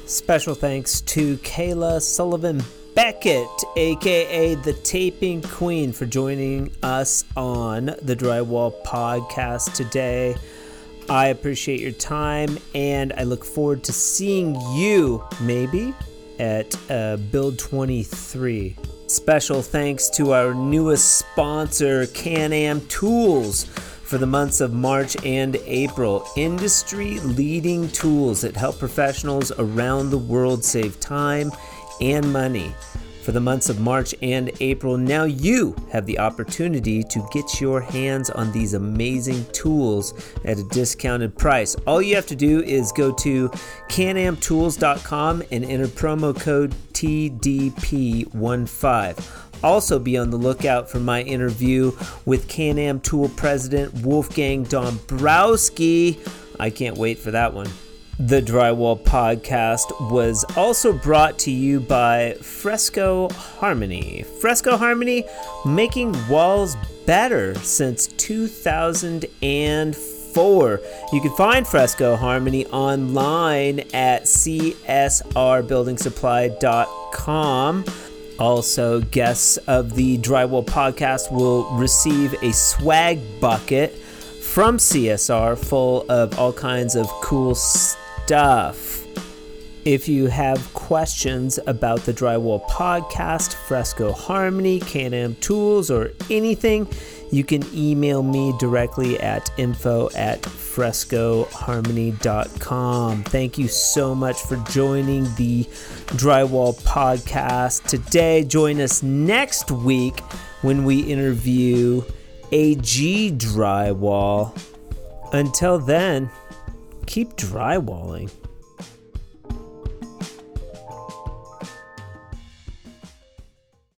Special thanks to Kayla Sullivan Beckett, aka the Taping Queen, for joining us on the Drywall Podcast today. I appreciate your time and I look forward to seeing you maybe at uh, Build 23. Special thanks to our newest sponsor, Can-Am Tools for the months of March and April. Industry leading tools that help professionals around the world save time and money. For the months of March and April, now you have the opportunity to get your hands on these amazing tools at a discounted price. All you have to do is go to canamtools.com and enter promo code TDP15. Also, be on the lookout for my interview with Can-Am Tool President Wolfgang Dombrowski. I can't wait for that one. The Drywall Podcast was also brought to you by Fresco Harmony. Fresco Harmony making walls better since 2004. You can find Fresco Harmony online at csrbuildingsupply.com. Also, guests of the Drywall Podcast will receive a swag bucket from CSR full of all kinds of cool stuff. If you have questions about the Drywall Podcast, Fresco Harmony, Can-Am Tools, or anything, you can email me directly at info at frescoharmony.com. Thank you so much for joining the Drywall Podcast today. Join us next week when we interview AG Drywall. Until then, keep drywalling.